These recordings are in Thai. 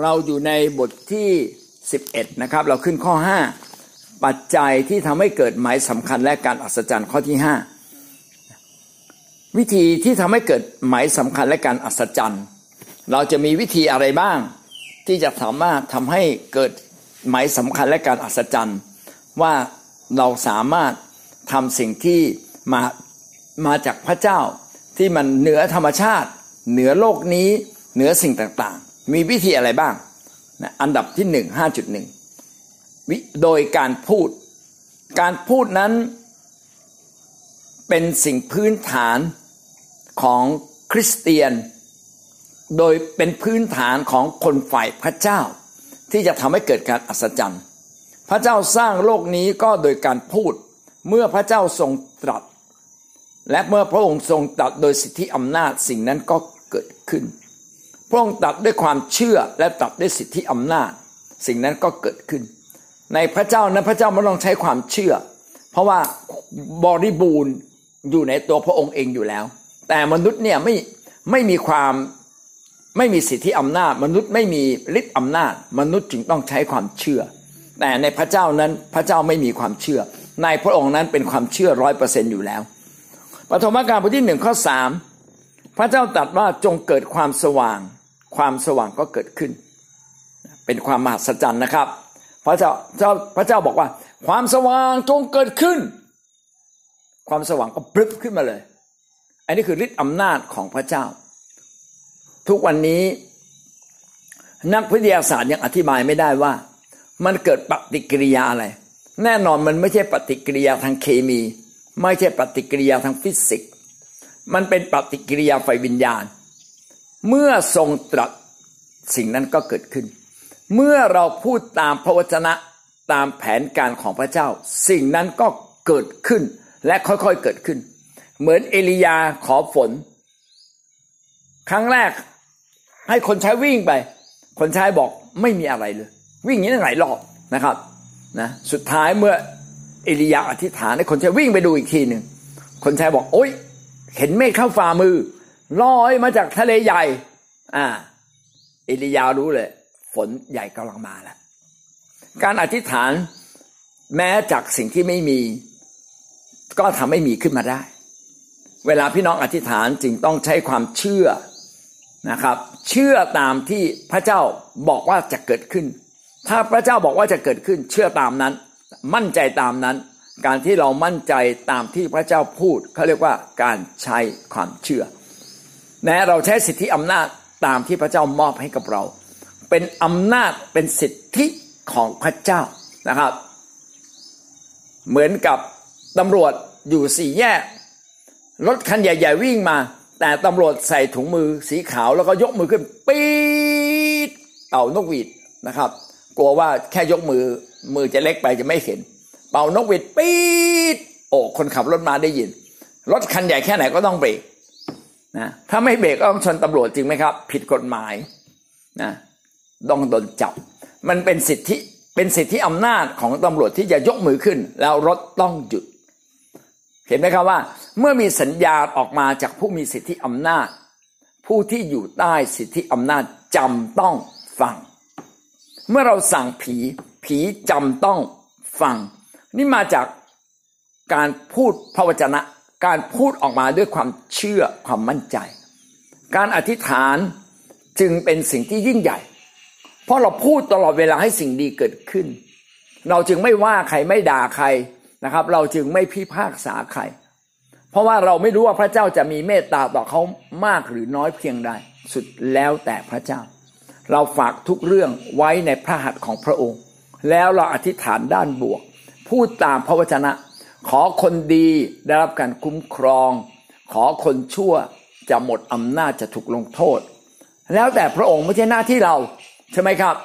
เราอยู่ในบทที่ 11 นะครับ เราขึ้นข้อ 5 ปัจจัยที่ทำให้เกิดหมายสำคัญและการอัศจรรย์ข้อที่ 5 วิธีที่ทำให้เกิดหมายสำคัญและการอัศจรรย์ เราจะมีวิธีอะไรบ้าง ที่จะสามารถทำให้เกิดหมายสำคัญและการอัศจรรย์ ว่าเราสามารถทำสิ่งที่มามาจากพระเจ้าที่มันเหนือธรรมชาติ เหนือโลกนี้เหนือสิ่งต่าง มีวิธีอะไรบ้างนะอันดับที่หนึ่งห้าจุดหนึ่งโดยการพูด การพูดนั้นเป็นสิ่งพื้นฐานของคริสเตียน โดยเป็นพื้นฐานของคนฝ่ายพระเจ้า ที่จะทำให้เกิดการอัศจรรย์ พระเจ้าสร้างโลกนี้ก็โดยการพูดเมื่อพระเจ้าทรงตรัส และเมื่อพระองค์ทรงตัดโดยสิทธิอำนาจสิ่งนั้นก็เกิดขึ้น ระองค์ตัดด้วยความเชื่อและตัดด้วยสิทธิอำนาจ สิ่งนั้นก็เกิดขึ้น ในพระเจ้านั้นพระเจ้าไม่ต้องใช้ความเชื่อ เพราะว่าบริบูรณ์อยู่ในตัวพระองค์เองอยู่แล้ว แต่มนุษย์เนี่ยไม่ไม่มีความไม่มีสิทธิอำนาจ มนุษย์ไม่มีฤทธิ์อำนาจ มนุษย์จึงต้องใช้ความเชื่อ แต่ในพระเจ้านั้นพระเจ้าไม่มีความเชื่อ ในพระองค์นั้นเป็นความเชื่อร้อยเปอร์เซ็นอยู่แล้วปฐมกาลบทที่หนึ่งข้อสามพระเจ้าตรัสว่าจงเกิดความสว่าง ความสว่างก็เกิดขึ้น เป็นความมหัศจรรย์นะครับ พระเจ้าเจ้าพระเจ้าบอกว่า ความสว่างจงเกิดขึ้น ความสว่างก็ปรึบขึ้นมาเลย อันนี้คือฤทธิ์อำนาจของพระเจ้า ทุกวันนี้นักวิทยาศาสตร์ยังอธิบายไม่ได้ว่า มันเกิดปฏิกิริยาอะไร แน่นอนมันไม่ใช่ปฏิกิริยาทางเคมี ไม่ใช่ปฏิกิริยาทางฟิสิกส์มันเป็นปฏิกิริยาไฟวิญญาณ เมื่อทรงตรัสสิ่งนั้นก็เกิดขึ้น เมื่อเราพูดตามพระวจนะตามแผนการของพระเจ้า สิ่งนั้นก็เกิดขึ้นและค่อยๆเกิดขึ้น เหมือนเอลียาขอฝน ครั้งแรกให้คนใช้วิ่งไป คนใช้บอกไม่มีอะไรเลย วิ่งอย่างนี้หลายรอบนะครับนะสุดท้ายเมื่อเอลียาอธิษฐานให้คนใช้วิ่งไปดูอีกทีหนึ่งคนใช้บอกโอ๊ยเห็นเมฆเข้าฝ่ามือ ลอยมาจากทะเลใหญ่ อ่าเอลียารู้เลย ฝนใหญ่กำลังมาแล้ว การอธิษฐานแม้จากสิ่งที่ไม่มี ก็ทำให้มีขึ้นมาได้ เวลาพี่น้องอธิษฐานจึงต้องใช้ความเชื่อนะครับ เชื่อตามที่พระเจ้าบอกว่าจะเกิดขึ้น ถ้าพระเจ้าบอกว่าจะเกิดขึ้น เชื่อตามนั้น มั่นใจตามนั้น การที่เรามั่นใจตามที่พระเจ้าพูดเขาเรียกว่าการใช้ความเชื่อ แม้เราใช้สิทธิอำนาจตามที่พระเจ้ามอบให้กับเรา เป็นอำนาจเป็นสิทธิของพระเจ้านะครับ เหมือนกับตำรวจอยู่สี่แยกรถคันใหญ่ ๆ วิ่งมา แต่ตำรวจใส่ถุงมือสีขาวแล้วก็ยกมือขึ้นปี๊ดเอานกหวีดนะครับ กลัวว่าแค่ยกมือมือจะเล็กไปจะไม่เห็น เป่านกหวีดปี๊ดโอ้คนขับรถมาได้ยินรถคันใหญ่แค่ไหนก็ต้องเบรก นะถ้าไม่เบรกก็ต้องชนตำรวจจริงไหมครับ ผิดกฎหมายนะต้องโดนจับ มันเป็นสิทธิเป็นสิทธิอำนาจของตำรวจที่จะยกมือขึ้น แล้วรถต้องหยุด เห็นไหมครับว่า เมื่อมีสัญญาณออกมาจากผู้มีสิทธิอำนาจ ผู้ที่อยู่ใต้สิทธิอำนาจจำต้องฟัง เมื่อเราสั่งผีผีจำต้องฟัง นี่มาจากการพูดพระวจนะ การพูดออกมาด้วยความเชื่อความมั่นใจ การอธิษฐานจึงเป็นสิ่งที่ยิ่งใหญ่ เพราะเราพูดตลอดเวลาให้สิ่งดีเกิดขึ้น เราจึงไม่ว่าใครไม่ด่าใครนะครับ เราจึงไม่พิพากษาใคร เพราะว่าเราไม่รู้ว่าพระเจ้าจะมีเมตตาต่อเขามากหรือน้อยเพียงใดสุดแล้วแต่พระเจ้า เราฝากทุกเรื่องไว้ในพระหัตถ์ของพระองค์ แล้วเราอธิษฐานด้านบวก พูดตามพระวจนะ ขอคนดีได้รับการคุ้มครอง ขอคนชั่วจะหมดอำนาจจะถูกลงโทษ แล้วแต่พระองค์ไม่ใช่หน้าที่เราใช่ไหมครับ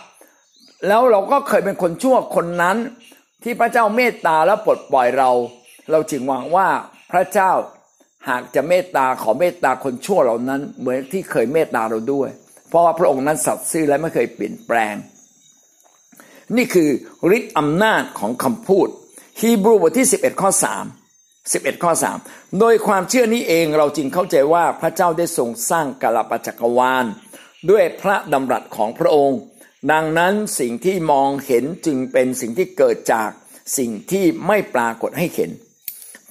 แล้วเราก็เคยเป็นคนชั่วคนนั้น ที่พระเจ้าเมตตาแล้วปลดปล่อยเรา เราจึงหวังว่าพระเจ้าหากจะเมตตาขอเมตตาคนชั่วเหล่านั้น เหมือนที่เคยเมตตาเราด้วย เพราะว่าพระองค์นั้นสัตย์ซื่อและไม่เคยเปลี่ยนแปลง นี่คือฤทธิ์อำนาจของคำพูด ฮีบรูบทที่ 11 ข้อ 3 11 ข้อ 3 โดยความเชื่อนี้เองเราจึงเข้าใจว่าพระเจ้าได้ทรงสร้างกาลปจักรวาล ด้วยพระดำรัสของพระองค์ ดังนั้นสิ่งที่มองเห็นจึงเป็นสิ่งที่เกิดจากสิ่งที่ไม่ปรากฏให้เห็น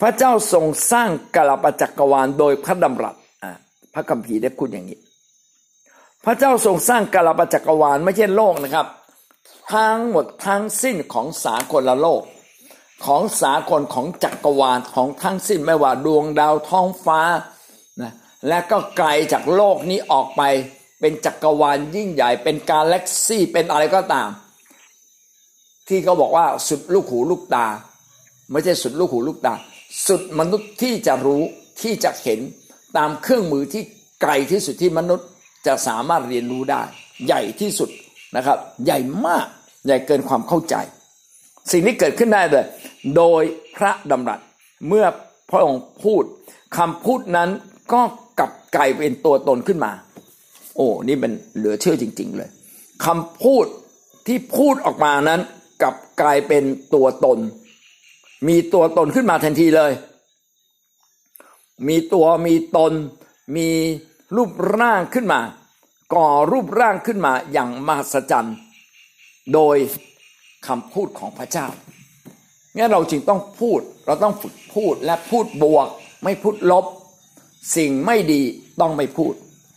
พระเจ้าทรงสร้างกาลปจักรวาลโดยพระดำรัสพระคัมภีร์ได้พูดอย่างนี้ พระเจ้าทรงสร้างกาลปจักรวาลไม่ใช่โลกนะครับ ทั้งหมดทั้งสิ้นของสากลโลก ของสากลของจักรวาลของทั้งสิ้นไม่ว่าดวงดาวท้องฟ้านะและก็ไกลจากโลกนี้ออกไป เป็นจักรวาลยิ่งใหญ่ เป็นกาแล็กซี่เป็นอะไรก็ตาม ที่เขาบอกว่าสุดลูกหูลูกตา ไม่ใช่สุดลูกหูลูกตา สุดมนุษย์ที่จะรู้ที่จะเห็นตามเครื่องมือที่ไกลที่สุดที่มนุษย์จะสามารถเรียนรู้ได้ ใหญ่ที่สุดนะครับ ใหญ่มากใหญ่เกินความเข้าใจ สิ่งนี้เกิดขึ้นได้เลย โดยพระดำรัสเมื่อพระองค์พูดคำพูดนั้นก็กลับกลายเป็นตัวตนขึ้นมา โอ้นี่เป็นเหลือเชื่อจริง ๆ เลยคำพูดที่พูดออกมานั้นกลับกลายเป็นตัวตน มีตัวตนขึ้นมาทันทีเลย มีตัวมีตน มีรูปร่างขึ้นมา ก่อรูปร่างขึ้นมาอย่างมหัศจรรย์ โดย คำพูดของพระเจ้างั้นเราจึงต้องพูดเราต้องฝึกพูดและพูดบวก ไม่พูดลบ สิ่งไม่ดีต้องไม่พูด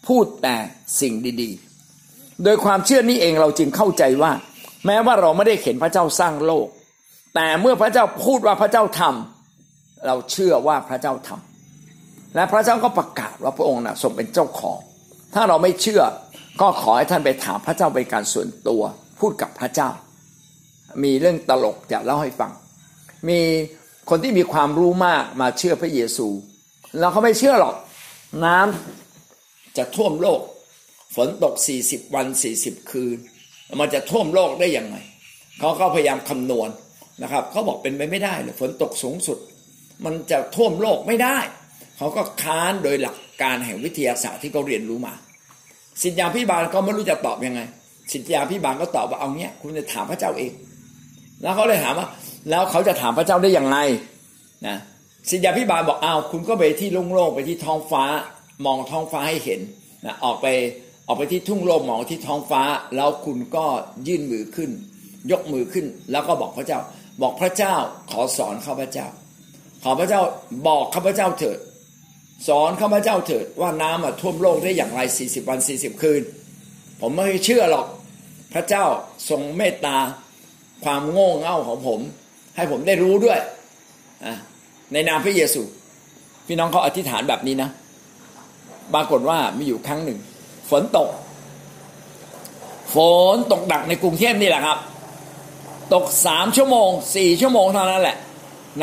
พูดแต่สิ่งดีๆ โดยความเชื่อนี้เองเราจึงเข้าใจว่า แม้ว่าเราไม่ได้เห็นพระเจ้าสร้างโลก แต่เมื่อพระเจ้าพูดว่าพระเจ้าทำเราเชื่อว่าพระเจ้าทำและพระเจ้าก็ประกาศว่าพระองค์นะทรงเป็นเจ้าของ ถ้าเราไม่เชื่อก็ขอให้ท่านไปถามพระเจ้าเป็นการส่วนตัว พูดกับพระเจ้า มีเรื่องตลกจะเล่าให้ฟัง มีคนที่มีความรู้มากมาเชื่อพระเยซูเราเขาไม่เชื่อหรอก น้ำจะท่วมโลก ฝนตกสี่สิบวันสี่สิบคืน มันจะท่วมโลกได้ยังไงเขาก็พยายามคำนวณนะครับเขาบอกเป็นไปไม่ได้เลยฝนตกสูงสุด มันจะท่วมโลกไม่ได้เขาก็ค้านโดยหลักการแห่งวิทยาศาสตร์ที่เขาเรียนรู้มา สิทธิาพิบาลก็ไม่รู้จะตอบยังไง สิทธิาพิบาลก็ตอบว่าเอาเนี้ยคุณจะถามพระเจ้าเอง แล้วเขาเลยถามว่า แล้วเขาจะถามพระเจ้าได้อยังไงนะสิทธาพิบาลบอกอ้าวคุณก็ไปที่โล่งๆไปที่ท้องฟ้ามองท้องฟ้าให้เห็นนะออกไปออกไปที่ทุ่งโล่งมองที่ท้องฟ้า แล้วคุณก็ยื่นมือขึ้น ยกมือขึ้น แล้วก็บอกพระเจ้า บอกพระเจ้าขอสอนข้าพเจ้า ขอพระเจ้าบอกข้าพเจ้าเถิด สอนข้าพเจ้าเถิดว่าน้ำท่วมโลกได้อย่างไรสี่สิบวันสี่สิบคืน ผมไม่เชื่อหรอกพระเจ้าทรงเมตตา ความโง่เง่าของผม ให้ผมได้รู้ด้วยในนามพระเยซู พี่น้องเขาอธิษฐานแบบนี้นะปรากฏว่ามีอยู่ครั้งหนึ่ง ฝนตก ฝนตกดักในกรุงเทพนี่แหละครับ ตกสามชั่วโมงสี่ชั่วโมงเท่านั้นแหละ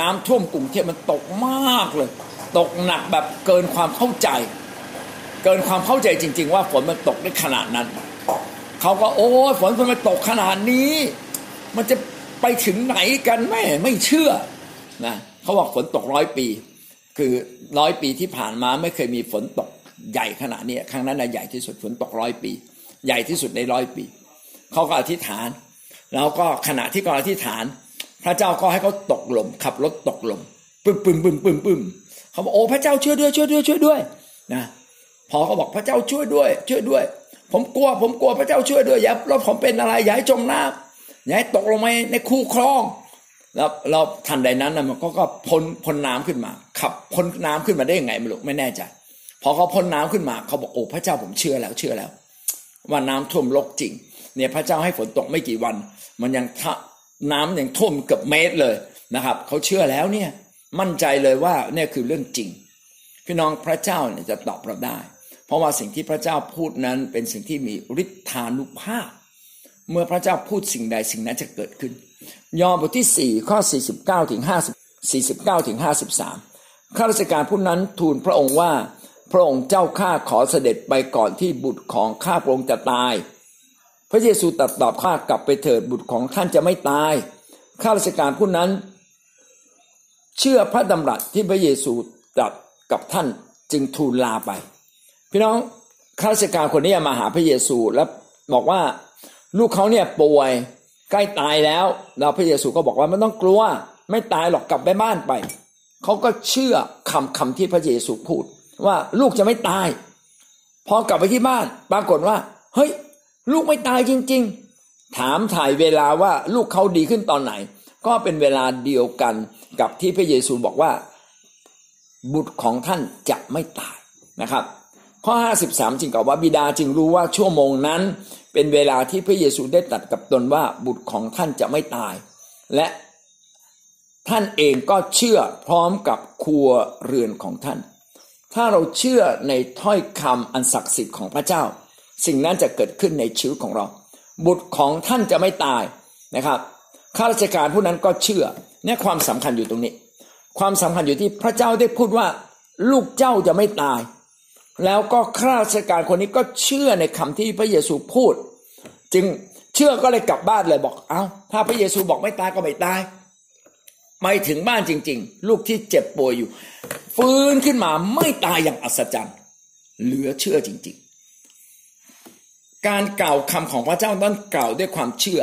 น้ำท่วมกรุงเทพมันตกมากเลย ตกหนักแบบเกินความเข้าใจ เกินความเข้าใจจริง ๆ ว่าฝนมันตกได้ขนาดนั้นเขาก็โอ้ฝนมันตกขนาดนี้ มันจะไปถึงไหนกันแม่ไม่เชื่อนะเขาบอกฝนตกร้อยปี คือร้อยปีที่ผ่านมาไม่เคยมีฝนตกใหญ่ขนาดนี้ครั้งนั้นใหญ่ที่สุดฝนตกร้อยปี ใหญ่ที่สุดในร้อยปีเขาก็อธิษฐาน แล้วก็ขณะที่เขาอธิษฐาน พระเจ้าก็ให้เขาตกหลมขับรถตกหลมปึ้มปึ้มปึ้มปึ้มปึ้มเขาบอกโอ้พระเจ้าช่วยด้วยช่วยด้วยช่วยด้วยนะพอเขาบอกพระเจ้าช่วยด้วย ช่วยด้วย ผมกลัวผมกลัวพระเจ้าช่วยด้วยอย่ารถผมเป็นอะไรอย่าให้จมน้ำ อย่าให้ตกลงไปในคูคลอง แล้วเราทันใดนั้นนะมันก็ก็พ้นพ้นน้ำขึ้นมา ขับพ้นน้ำขึ้นมาได้ยังไงไม่รู้ไม่แน่ใจพอเขาพ้นน้ำขึ้นมาเขาบอกโอ้พระเจ้าผมเชื่อแล้วเชื่อแล้ว ว่าน้ำท่วมโลกจริง เนี่ยพระเจ้าให้ฝนตกไม่กี่วัน มันยังน้ำยังท่วมเกือบเมตรเลยนะครับเขาเชื่อแล้วเนี่ยมั่นใจเลยว่าเนี่ยคือเรื่องจริง พี่น้องพระเจ้าเนี่ยจะตอบเราได้ เพราะว่าสิ่งที่พระเจ้าพูดนั้นเป็นสิ่งที่มีฤทธานุภาพ เมื่อพระเจ้าพูดสิ่งใดสิ่งนั้นจะเกิดขึ้น ยอห์นบทที่สี่ข้อสี่สิบเก้าถึงห้าสิบสี่สิบเก้าถึงห้าสิบสามข้าราชการผู้นั้นทูลพระองค์ว่า พระองค์เจ้าข้าขอเสด็จไปก่อนที่บุตรของข้าพระองค์จะตาย พระเยซูตรัสตอบข้ากลับไปเถิดบุตรของท่านจะไม่ตาย ข้าราชการผู้นั้น เชื่อพระดำรัสที่พระเยซูตรัสกับท่านจึงทูลลาไป พี่น้องข้าราชการคนนี้มาหาพระเยซูแล้วบอกว่า ลูกเขาเนี่ยป่วยใกล้ตายแล้วเราพระเยซูก็บอกว่าไม่ต้องกลัว ไม่ตายหรอกกลับไปบ้านไป เขาก็เชื่อคำคำที่พระเยซูพูด ว่าลูกจะไม่ตาย พอกลับไปที่บ้าน ปรากฏว่า เฮ้ย ลูกไม่ตายจริง ๆ ถามถ่ายเวลาว่าลูกเขาดีขึ้นตอนไหน ก็เป็นเวลาเดียวกันกับที่พระเยซูบอกว่า บุตรของท่านจะไม่ตายนะครับ ข้อ 53 จึงกล่าวว่าบิดาจึงรู้ว่าชั่วโมงนั้น เป็นเวลาที่พระเยซูได้ตัดกับตนว่าบุตรของท่านจะไม่ตาย และท่านเองก็เชื่อพร้อมกับครัวเรือนของท่าน ถ้าเราเชื่อในถ้อยคำอันศักดิ์สิทธิ์ของพระเจ้า สิ่งนั้นจะเกิดขึ้นในชีวิตของเรา บุตรของท่านจะไม่ตายนะครับข้าราชการผู้นั้นก็เชื่อเนี่ยความสำคัญอยู่ตรงนี้ ความสำคัญอยู่ที่พระเจ้าได้พูดว่า ลูกเจ้าจะไม่ตาย แล้วก็ข้าราชการคนนี้ก็เชื่อในคำที่พระเยซูพูด จึงเชื่อก็เลยกลับบ้านเลยบอกเอา้าถ้าพระเยซูบอกไม่ตายก็ไม่ตายไม่ถึงบ้านจริง ๆ ลูกที่เจ็บป่วยอยู่ ฟื้นขึ้นมาไม่ตายอย่างอัศจรรย์ เหลือเชื่อจริง ๆ การกล่าวคำของพระเจ้าต้องกล่าวด้วยความเชื่อ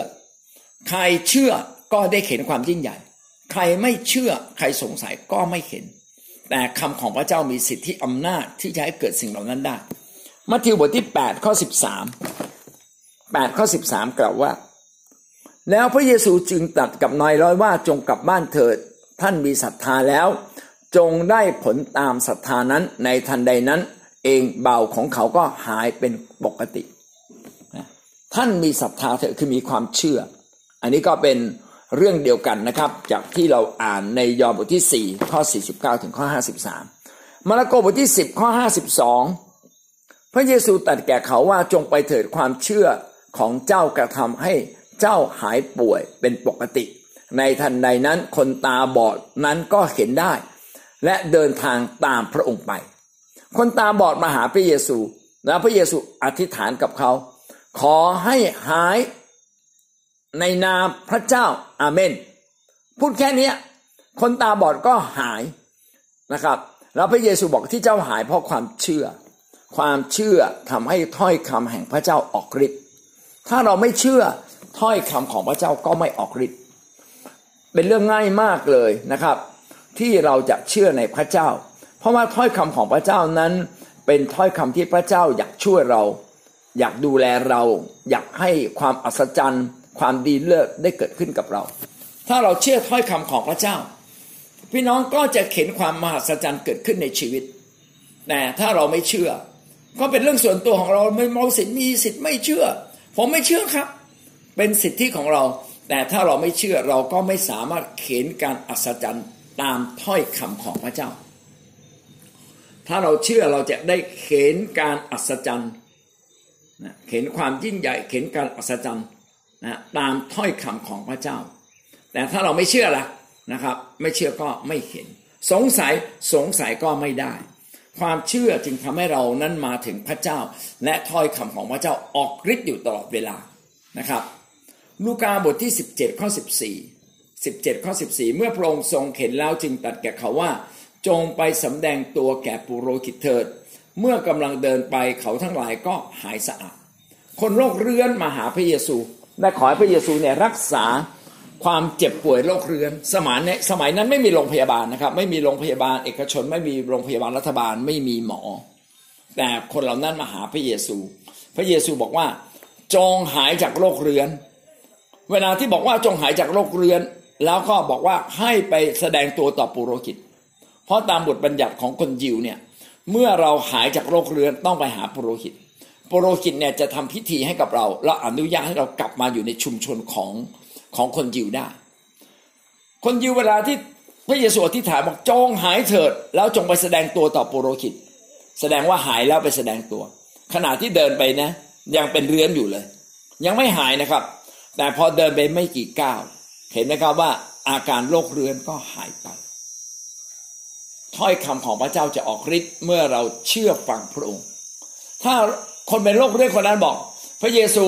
ใครเชื่อก็ได้เห็นความยิ่งใหญ่ ใครไม่เชื่อใครสงสัยก็ไม่เห็น แต่คำของพระเจ้ามีสิทธิอำนาจที่จะให้เกิดสิ่งเหล่านั้นได้ มัทธิวบทที่ 8 ข้อ 13 8 ข้อ 13 กล่าวว่า แล้วพระเยซูจึงตัดกับนายร้อยว่าจงกลับบ้านเถิด ท่านมีศรัทธาแล้ว จงได้ผลตามศรัทธานั้นในทันใดนั้น เองเบาของเขาก็หายเป็นปกติ ท่านมีศรัทธาเถอะคือมีความเชื่อ อันนี้ก็เป็น เรื่องเดียวกันนะครับ จากที่เราอ่านในยอห์นบทที่ 4 ข้อ 49 ถึงข้อ 53 มาระโกบทที่ 10 ข้อ 52 พระเยซูตรัสแก่เขาว่าจงไปเถิดความเชื่อของเจ้ากระทำให้เจ้าหายป่วยเป็นปกติ ในทันใดนั้นคนตาบอดนั้นก็เห็นได้ และเดินทางตามพระองค์ไป คนตาบอดมาหาพระเยซู แล้วพระเยซูอธิษฐานกับเขา ขอให้หาย ในนามพระเจ้าอาเมน พูดแค่นี้คนตาบอดก็หายนะครับแล้วพระเยซูบอกที่เจ้าหายเพราะความเชื่อ ความเชื่อทำให้ถ้อยคำแห่งพระเจ้าออกฤทธิ์ถ้าเราไม่เชื่อถ้อยคำของพระเจ้าก็ไม่ออกฤทธิ์เป็นเรื่องง่ายมากเลยนะครับ ที่เราจะเชื่อในพระเจ้า เพราะว่าถ้อยคำของพระเจ้านั้น เป็นถ้อยคำที่พระเจ้าอยากช่วยเรา อยากดูแลเรา อยากให้ความอัศจรรย์ ความดีเลิศได้เกิดขึ้นกับเรา ถ้าเราเชื่อถ้อยคำของพระเจ้า พี่น้องก็จะเห็นความมหัศจรรย์เกิดขึ้นในชีวิตแต่ถ้าเราไม่เชื่อ ก็เป็นเรื่องส่วนตัวของเราไม่มองสิทธิ์มีสิทธิ์ไม่เชื่อ ผมไม่เชื่อครับ เป็นสิทธิของเรา แต่ถ้าเราไม่เชื่อเราก็ไม่สามารถเข็นการอัศจรรย์ตามถ้อยคำของพระเจ้า ถ้าเราเชื่อเราจะได้เข็นการอัศจรรย์เข็นความยิ่งใหญ่เข็นการอัศจรรย์ นะตามถ้อยคำของพระเจ้า แต่ถ้าเราไม่เชื่อล่ะนะครับ ไม่เชื่อก็ไม่เห็น สงสัยสงสัยก็ไม่ได้ ความเชื่อจึงทำให้เรานั้นมาถึงพระเจ้า และถ้อยคำของพระเจ้าออกฤทธิ์อยู่ตลอดเวลานะครับ ลูกาบทที่ 17ข้อ14 17ข้อ14 เมื่อพระองค์ทรงเห็นแล้วจึงตัดแก่เขาว่า จงไปสำแดงตัวแก่ปุโรหิตเถิด เมื่อกำลังเดินไปเขาทั้งหลายก็หายสะอาดคนโรคเรื้อนมาหาพระเยซู และขอให้พระเยซูเนี่ยรักษาความเจ็บป่วยโรคเรื้อนสมัยนี้สมัยนั้นไม่มีโรงพยาบาลนะครับ ไม่มีโรงพยาบาลเอกชน ไม่มีโรงพยาบาลรัฐบาลไม่มีหมอ แต่คนเหล่านั้นมาหาพระเยซู พระเยซูบอกว่าจงหายจากโรคเรื้อน เวลาที่บอกว่าจงหายจากโรคเรื้อน แล้วก็บอกว่าให้ไปแสดงตัวต่อปุโรหิต เพราะตามบทบัญญัติของคนยิวเนี่ยเมื่อเราหายจากโรคเรื้อนต้องไปหาปุโรหิต ปุโรหิตเนี่ยจะทำพิธีให้กับเรา แล้วอนุญาตให้เรากลับมาอยู่ในชุมชนของของคนยิวได้ คนยิวเวลาที่พระเยซูอธิษฐานบอกจงหายเถิด แล้วจงไปแสดงตัวต่อปุโรหิต แสดงว่าหายแล้วไปแสดงตัว ขณะที่เดินไปนะยังเป็นเรื้อนอยู่เลย ยังไม่หายนะครับ แต่พอเดินไปไม่กี่ก้าว เห็นไหมครับว่าอาการโรคเรื้อนก็หายไป ถ้อยคำของพระเจ้าจะออกฤทธิ์เมื่อเราเชื่อฟังพระองค์ ถ้า คนเป็นโรคเรื้อนคนนั้นบอก พระเยซู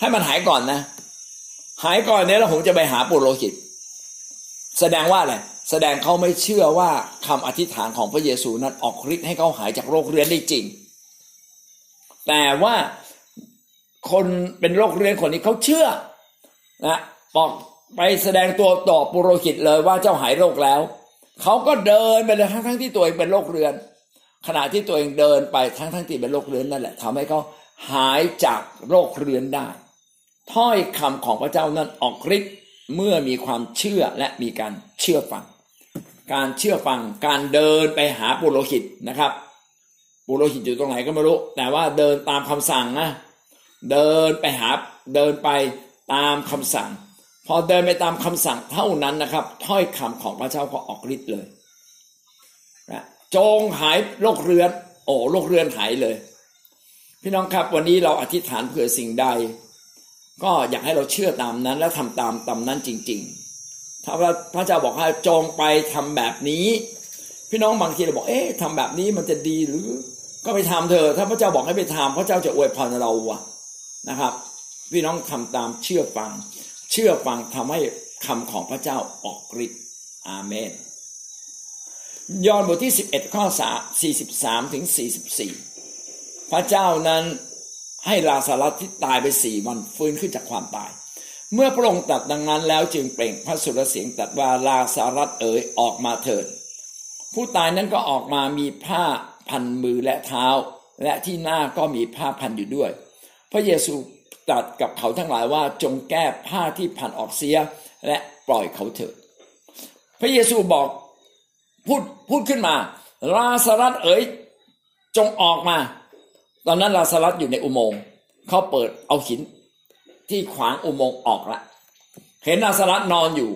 ให้มันหายก่อนนะ หายก่อนเนี้ยแล้วผมจะไปหาปุโรหิต แสดงว่าอะไรแสดงเขาไม่เชื่อว่าคำอธิษฐานของพระเยซูนั้นออกฤทธิ์ให้เขาหายจากโรคเรื้อนได้จริง แต่ว่าคนเป็นโรคเรื้อนคนนี้เขาเชื่อนะบอกไปแสดงตัวต่อปุโรหิตเลยว่าเจ้าหายโรคแล้ว เขาก็เดินไปเลยทั้งทั้งที่ตัวเองเป็นโรคเรื้อน ขณะที่ตัวเองเดินไปทั้งทั้งที่เป็นโรคเรื้อนนั่นแหละทำให้เขาหายจากโรคเรื้อนได้ ถ้อยคำของพระเจ้านั้นออกฤทธิ์เมื่อมีความเชื่อและมีการเชื่อฟัง การเชื่อฟังการเดินไปหาปุโรหิตนะครับ ปุโรหิตอยู่ตรงไหนก็ไม่รู้ แต่ว่าเดินตามคำสั่งนะเดินไปหาเดินไปตามคำสั่ง พอเดินไปตามคำสั่งเท่านั้นนะครับ ถ้อยคำของพระเจ้าก็ออกฤทธิ์เลย จงหายโรคเรื้อน โอ้โรคเรื้อนหายเลย พี่น้องครับวันนี้เราอธิษฐานเผื่อสิ่งใด ก็อยากให้เราเชื่อตามนั้น และทำตามตามนั้นจริง ๆ ถ้าพระเจ้าบอกให้จงไปทำแบบนี้ พี่น้องบางทีเราบอกเอ๊ะทำแบบนี้มันจะดีหรือ ก็ไปทำเถอะถ้าพระเจ้าบอกให้ไปทำพระเจ้าจะอวยพรเราอะนะครับ พี่น้องทำตามเชื่อฟัง เชื่อฟังทำให้คำของพระเจ้าออกฤทธิ์อาเมน ยอห์นบทที่ 11 ข้อ 43 ถึง 44 พระเจ้านั้นให้ลาซารัสที่ตายไปสี่วันฟื้นขึ้นจากความตาย เมื่อพระองค์ตรัสดังนั้นแล้วจึงเปล่งพระสุรเสียงตรัสว่าลาซารัสเอ๋ยออกมาเถิด ผู้ตายนั้นก็ออกมามีผ้าพันมือและเท้า และที่หน้าก็มีผ้าพันอยู่ด้วย พระเยซูตรัสกับเขาทั้งหลายว่าจงแก้ผ้าที่พันออกเสียและปล่อยเขาเถิด พระเยซูบอก พูดพูดขึ้นมา ลาซารัสเอ๋ยจงออกมา ตอนนั้นลาซารัสอยู่ในอุโมงค์เขาเปิดเอาหินที่ขวางอุโมงค์ออกละ เห็นลาซารัสนอนอยู่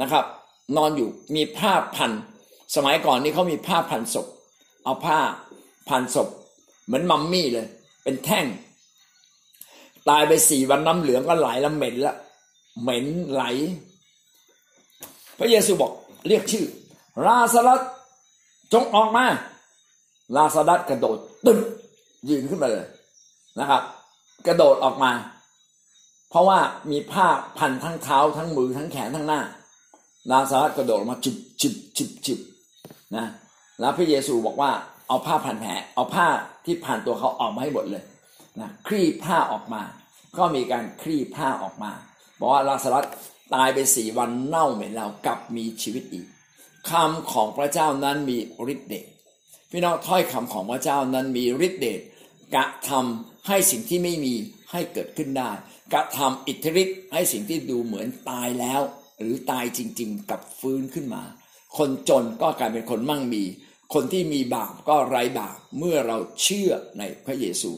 นะครับ นอนอยู่มีผ้าพัน สมัยก่อนนี้เขามีผ้าพันศพ เอาผ้าพันศพ เหมือนมัมมี่เลย เป็นแท่ง ตายไปสี่วันน้ำเหลืองก็ไหลแล้วเหม็นละเหม็นไหล พระเยซูบอกเรียกชื่อ ลาซารัสจงออกมา ลาซารัสกระโดดตึ้งยืนขึ้นมาเลยนะครับ กระโดดออกมา เพราะว่ามีผ้าพันทั้งเท้าทั้งมือทั้งแขนทั้งหน้า ลาซารัสกระโดดมาจิบจิบจิบจิบนะแล้วพระเยซูบอกว่าเอาผ้าพันแผลเอาผ้าที่พันตัวเขาออกมาให้หมดเลยนะคลี่ผ้าออกมา ก็มีการคลี่ผ้าออกมาบอกว่าลาซารัสตายไปสี่วันเน่าเหม็นแล้วกลับมีชีวิตอีก คำของพระเจ้านั้นมีฤทธิ์เดชพี่น้องถ้อยคำของพระเจ้านั้นมีฤทธิ์เดชกระทำให้สิ่งที่ไม่มีให้เกิดขึ้นได้ กระทำอิทธิฤทธิ์ให้สิ่งที่ดูเหมือนตายแล้ว หรือตายจริง ๆกับฟื้นขึ้นมา คนจนก็กลายเป็นคนมั่งมี คนที่มีบาปก็ไร้บาปเมื่อเราเชื่อในพระเยซู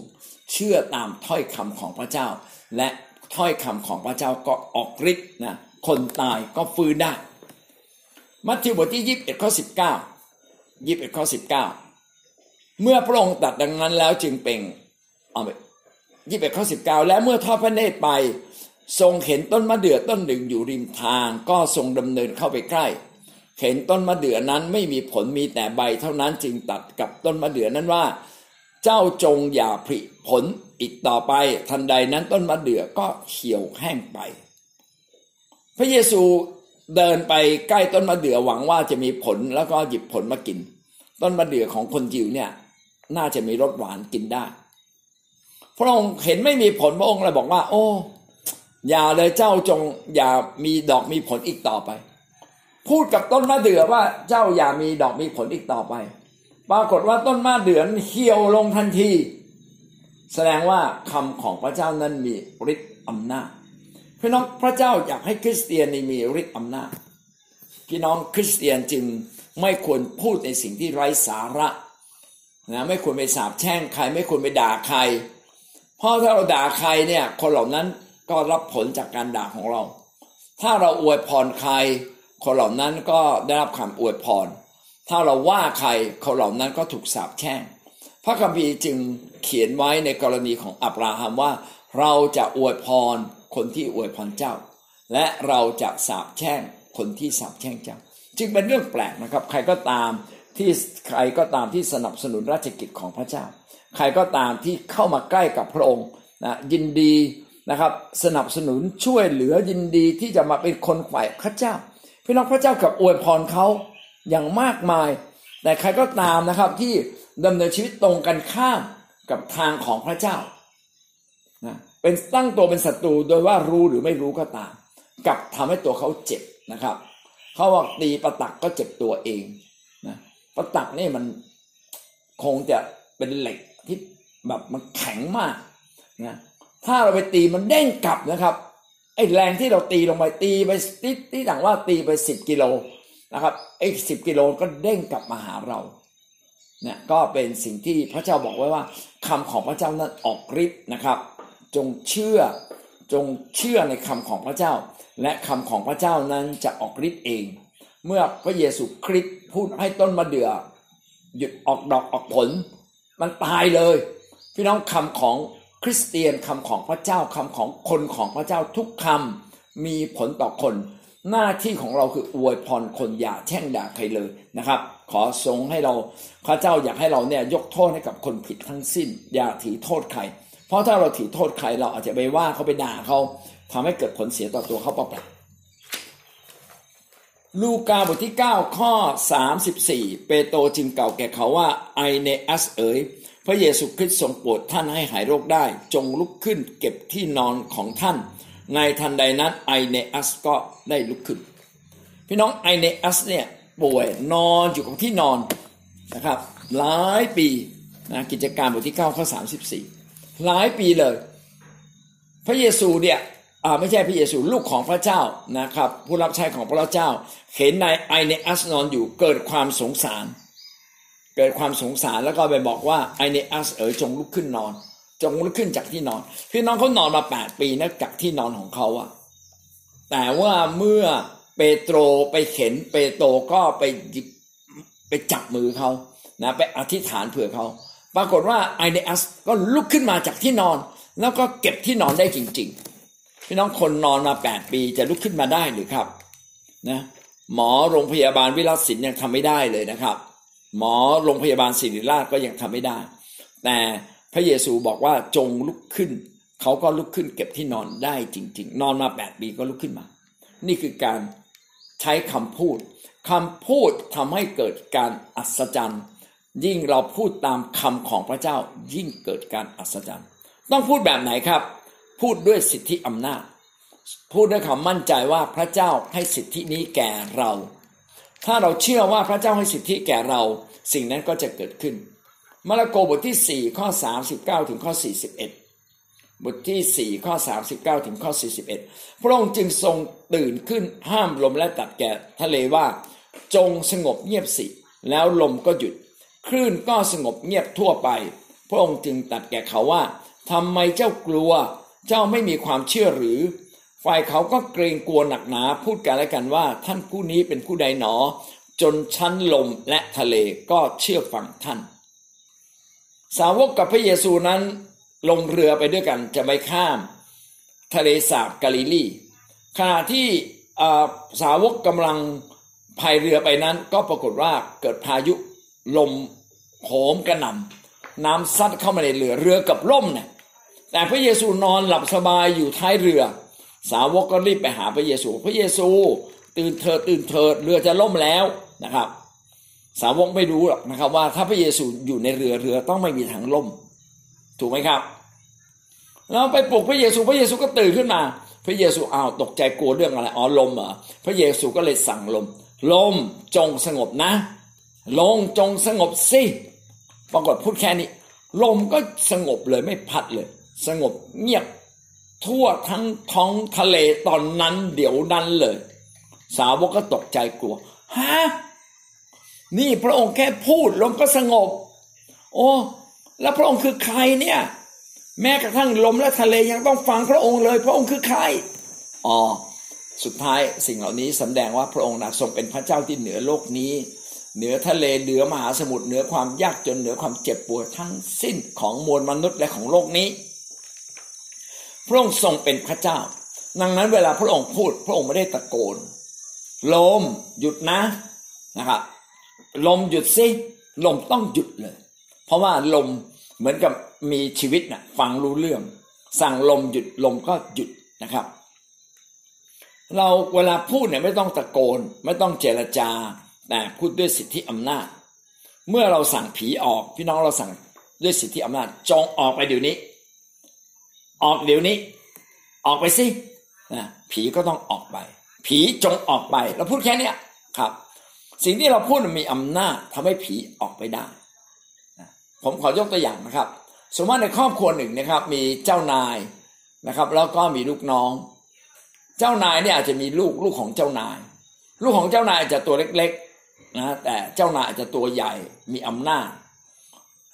เชื่อตามถ้อยคำของพระเจ้า และถ้อยคำของพระเจ้าก็ออกฤทธิ์นะคนตายก็ฟื้นได้ มัทธิวบทที่ยี่สิบเอ็ดข้อสิบเก้ายี่สิบเอ็ดข้อสิบเก้าเมื่อพระองค์ตัดดังนั้นแล้วจึงเป่งเอาไปยี่สิบเอ็ดข้อสิบเก้าและเมื่อทอดพระเนตรไป ทรงเห็นต้นมะเดื่อต้นหนึ่งอยู่ริมทาง ก็ทรงดำเนินเข้าไปใกล้ เห็นต้นมะเดื่อนั้นไม่มีผลมีแต่ใบ เท่านั้นจึงตัดกับต้นมะเดื่อนั้นว่า เจ้าจงอย่าผลิผลอีกต่อไปทันใดนั้นต้นมะเดื่อก็เขียวแห้งไป พระเยซู เดินไปใกล้ต้นมะเดื่อหวังว่าจะมีผลแล้วก็หยิบผลมากิน ต้นมะเดื่อของคนยิวเนี่ย น่าจะมีรสหวานกินได้ พระองค์เห็นไม่มีผลพระองค์เลยบอกว่า โอ้ อย่าเลยเจ้าจง อย่ามีดอกมีผลอีกต่อไป พูดกับต้นมะเดื่อว่าเจ้าอย่ามีดอกมีผลอีกต่อไป ปรากฏว่าต้นมะเดื่อเหี่ยวลงทันที แสดงว่าคำของพระเจ้านั้นมีฤทธิ์อำนาจ พี่น้องพระเจ้าอยากให้คริสเตียนมีฤทธิ์อำนาจ พี่น้องคริสเตียนจึงไม่ควรพูดในสิ่งที่ไร้สาระนะไม่ควรไปสาบแช่งใคร ไม่ควรไปด่าใคร เพราะถ้าเราด่าใครเนี่ยคนเหล่านั้นก็รับผลจากการด่าของเรา ถ้าเราอวยพรใคร คนเหล่านั้นก็ได้รับคำอวยพร ถ้าเราว่าใครคนเหล่านั้นก็ถูกสาบแช่ง พระคัมภีร์จึงเขียนไว้ในกรณีของอับราฮัมว่า เราจะอวยพร คนที่อวยพรเจ้า และเราจะสาบแช่งคนที่สาบแช่งเจ้า จึงเป็นเรื่องแปลกนะครับ ใครก็ตามที่ใครก็ตามที่สนับสนุนราชกิจของพระเจ้า ใครก็ตามที่เข้ามาใกล้กับพระองค์นะยินดีนะครับสนับสนุนช่วยเหลือยินดีที่จะมาเป็นคนฝ่ายพระเจ้า พี่น้องพระเจ้ากับอวยพรเขาอย่างมากมาย แต่ใครก็ตามนะครับที่ดำเนินชีวิตตรงกันข้ามกับทางของพระเจ้า เป็นตั้งตัวเป็นศัตรูโดยว่ารู้หรือไม่รู้ก็ตามกับทำให้ตัวเขาเจ็บนะครับเขาบอกตีประตักก็เจ็บตัวเองนะประตักนี่มันคงจะเป็นเหล็กที่แบบมันแข็งมากนะถ้าเราไปตีมันเด้งกลับนะครับไอ้แรงที่เราตีลงไปตีไปที่ที่ต่างว่าตีไปสิบกิโลนะครับไอ้สิบกิโลก็เด้งกลับมาหาเราเนี่ยก็เป็นสิ่งที่พระเจ้าบอกไว้ว่าคำของพระเจ้านั้นออกฤทธิ์นะครับ จงเชื่อจงเชื่อในคำของพระเจ้า และคำของพระเจ้านั้นจะออกฤทธิ์เอง เมื่อพระเยซูคริสต์พูดให้ต้นมะเดื่อหยุดออกดอกออกผล มันตายเลย พี่น้องคำของคริสเตียนคำของพระเจ้าคำของคนของพระเจ้าทุกคำมีผลต่อคน หน้าที่ของเราคืออวยพรคนอย่าแช่งด่าใครเลยนะครับ ขอทรงให้เราพระเจ้าอยากให้เราเนี่ยยกโทษให้กับคนผิดทั้งสิ้น อย่าถือโทษใคร เพราะถ้าเราถือโทษใครเราอาจจะไปว่าเขาไปด่าเขาทำให้เกิดผลเสียต่อตัวเขาเปล่าลูกาบทที่ 9 ข้อ 34 เปโตรจึงเก่าแก่เขาว่าไอเนอัสเอ๋ยพระเยซูคริสต์ทรงโปรดท่านให้หายโรคได้ จงลุกขึ้นเก็บที่นอนของท่าน ในทันใดนั้นไอเนอัสก็ได้ลุกขึ้น พี่น้องไอเนอัสเนี่ยป่วยนอนอยู่กับที่นอนนะครับหลายปีนะกิจการบทที่9ข้อ34 หลายปีเลย พระเยซูเนี่ยไม่ใช่พระเยซูลูกของพระเจ้านะครับ ผู้รับใช้ของพระเจ้า เห็นนายไอเนอัสนอนอยู่เกิดความสงสาร เกิดความสงสารแล้วก็ไปบอกว่าไอเนอัสเอ๋ยจงลุกขึ้นนอน จงลุกขึ้นจากที่นอนพี่น้องเขานอนมาแปดปีนะจากที่นอนของเขาอะแต่ว่าเมื่อเปโตรไปเห็นเปโตรก็ไปหยิบไปจับมือเขานะไปอธิษฐานเผื่อเขา ปรากฏว่าไอเนอัสก็ลุกขึ้นมาจากที่นอน แล้วก็เก็บที่นอนได้จริง ๆ พี่น้องคนนอนมาแปดปีจะลุกขึ้นมาได้หรือครับนะหมอโรงพยาบาลวิรัสินยังทำไม่ได้เลยนะครับ หมอโรงพยาบาลศิริราชก็ยังทำไม่ได้ แต่พระเยซูบอกว่าจงลุกขึ้น เขาก็ลุกขึ้นเก็บที่นอนได้จริง ๆ นอนมาแปดปีก็ลุกขึ้นมา นี่คือการใช้คำพูดคำพูดทำให้เกิดการอัศจรรย์ ยิ่งเราพูดตามคำของพระเจ้ายิ่งเกิดการอัศจรรย์ ต้องพูดแบบไหนครับ พูดด้วยสิทธิอำนาจ พูดด้วยความมั่นใจว่าพระเจ้าให้สิทธินี้แก่เรา ถ้าเราเชื่อว่าพระเจ้าให้สิทธิแก่เรา สิ่งนั้นก็จะเกิดขึ้น มาระโกบทที่ 4 ข้อ 39 ถึงข้อ 41 บทที่ 4 ข้อ 39 ถึงข้อ 41 พระองค์จึงทรงตื่นขึ้นห้ามลมและตัดแก่ทะเลว่า จงสงบเงียบสิแล้วลมก็หยุด คลื่นก็สงบเงียบทั่วไป พระองค์จึงตัดแก่เขาว่าทำไมเจ้ากลัว เจ้าไม่มีความเชื่อหรือ ฝ่ายเขาก็เกรงกลัวหนักหนา พูดกันและกันว่า ท่านผู้นี้เป็นผู้ใดหนอ จนชั้นลมและทะเลก็เชื่อฟังท่าน สาวกกับพระเยซูนั้น ลงเรือไปด้วยกันจะไปข้าม ทะเลสาบกาลิลีขณะที่สาวกกำลังพายเรือไปนั้นก็ปรากฏว่าเกิดพายุลม โหมกระหน่ำน้ำซัดเข้ามาในเรือเรือกับล่มเนี่ยแต่พระเยซูนอนหลับสบายอยู่ท้ายเรือ สาวกก็รีบไปหาพระเยซู พระเยซูตื่นเถิดตื่นเถิดเรือจะล่มแล้วนะครับ สาวกไม่รู้หรอกนะครับ ว่าถ้าพระเยซูอยู่ในเรือเรือต้องไม่มีทางล่ม ถูกไหมครับเราไปปลุกพระเยซูพระเยซูก็ตื่นขึ้นมา พระเยซูอ้าวตกใจกลัวเรื่องอะไรอ๋อลมเหรอพระเยซูก็เลยสั่งลม ลมจงสงบนะ ลงจงสงบสิปรากฏพูดแค่นี้ ลมก็สงบเลยไม่พัดเลย สงบเงียบทั่วทั้งท้องทะเลตอนนั้นเดี๋ยวนั้นเลย สาวกก็ตกใจกลัวฮะนี่พระองค์แค่พูดลมก็สงบ โอ้แล้วพระองค์คือใครเนี่ย แม้กระทั่งลมและทะเลยังต้องฟังพระองค์เลย พระองค์คือใครอ๋อสุดท้ายสิ่งเหล่านี้สำแดงว่าพระองค์นะทรงเป็นพระเจ้าที่เหนือโลกนี้ เหนือทะเลเหนือมหาสมุทรเหนือความยากจนเหนือความเจ็บปวดทั้งสิ้นของมวลมนุษย์และของโลกนี้ พระองค์ทรงเป็นพระเจ้า ดังนั้นเวลาพระองค์พูด พระองค์ไม่ได้ตะโกน ลมหยุดนะนะครับลมหยุดสิลมต้องหยุดเลย เพราะว่าลมเหมือนกับมีชีวิตนะฟังรู้เรื่อง สั่งลมหยุดลมก็หยุดนะครับ เราเวลาพูดเนี่ยไม่ต้องตะโกน ไม่ต้องเจรจา แต่พูดด้วยสิทธิอำนาจ เมื่อเราสั่งผีออก พี่น้องเราสั่งด้วยสิทธิอำนาจ จงออกไปเดี๋ยวนี้ ออกเดี๋ยวนี้ ออกไปสินะผีก็ต้องออกไป ผีจงออกไปเราพูดแค่นี้ครับ สิ่งที่เราพูดมีอำนาจทำให้ผีออกไปได้ผมขอยกตัวอย่างนะครับ สมมติในครอบครัวหนึ่งนะครับ มีเจ้านายนะครับ แล้วก็มีลูกน้อง เจ้านายเนี่ยอาจจะมีลูกลูกของเจ้านาย ลูกของเจ้านายอาจจะตัวเล็ก นะแต่เจ้านายจะตัวใหญ่มีอำนาจ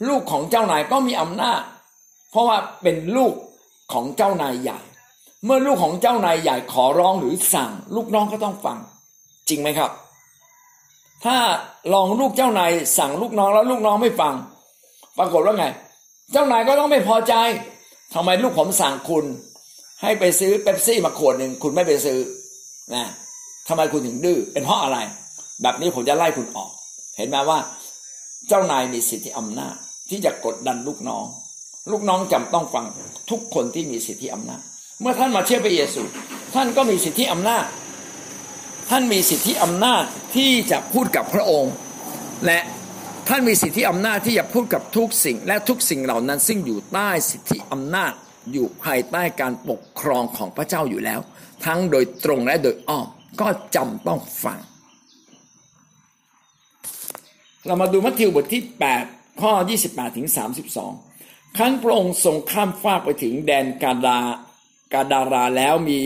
ลูกของเจ้านายก็มีอำนาจ เพราะว่าเป็นลูกของเจ้านายใหญ่ เมื่อลูกของเจ้านายใหญ่ขอร้องหรือสั่ง ลูกน้องก็ต้องฟัง จริงไหมครับ ถ้าลองลูกเจ้านายสั่งลูกน้องแล้วลูกน้องไม่ฟัง ปรากฏว่าไง เจ้านายก็ต้องไม่พอใจทำไมลูกผมสั่งคุณ ให้ไปซื้อเป๊ปซี่มาขวดหนึ่งคุณไม่ไปซื้อนะทำไมคุณถึงดื้อเป็นเพราะอะไร แบบนี้ผมจะไล่คุณออก เห็นไหมว่า เจ้านายมีสิทธิอำนาจ ที่จะกดดันลูกน้อง ลูกน้องจำต้องฟังทุกคนที่มีสิทธิอำนาจ เมื่อท่านมาเชื่อพระเยซู ท่านก็มีสิทธิอำนาจ ท่านมีสิทธิอำนาจที่จะพูดกับพระองค์ และท่านมีสิทธิอำนาจที่จะพูดกับทุกสิ่ง และทุกสิ่งเหล่านั้น ซึ่งอยู่ใต้สิทธิอำนาจอยู่ภายใต้การปกครองของพระเจ้าอยู่แล้ว ทั้งโดยตรงและโดยอ้อมก็จำต้องฟัง เรามาดูมัทธิวบทที่ 8 ข้อ 28 ถึง 32 ครั้นพระองค์ทรงข้ามฟากไปถึงแดนกาดากาดาราแล้วมี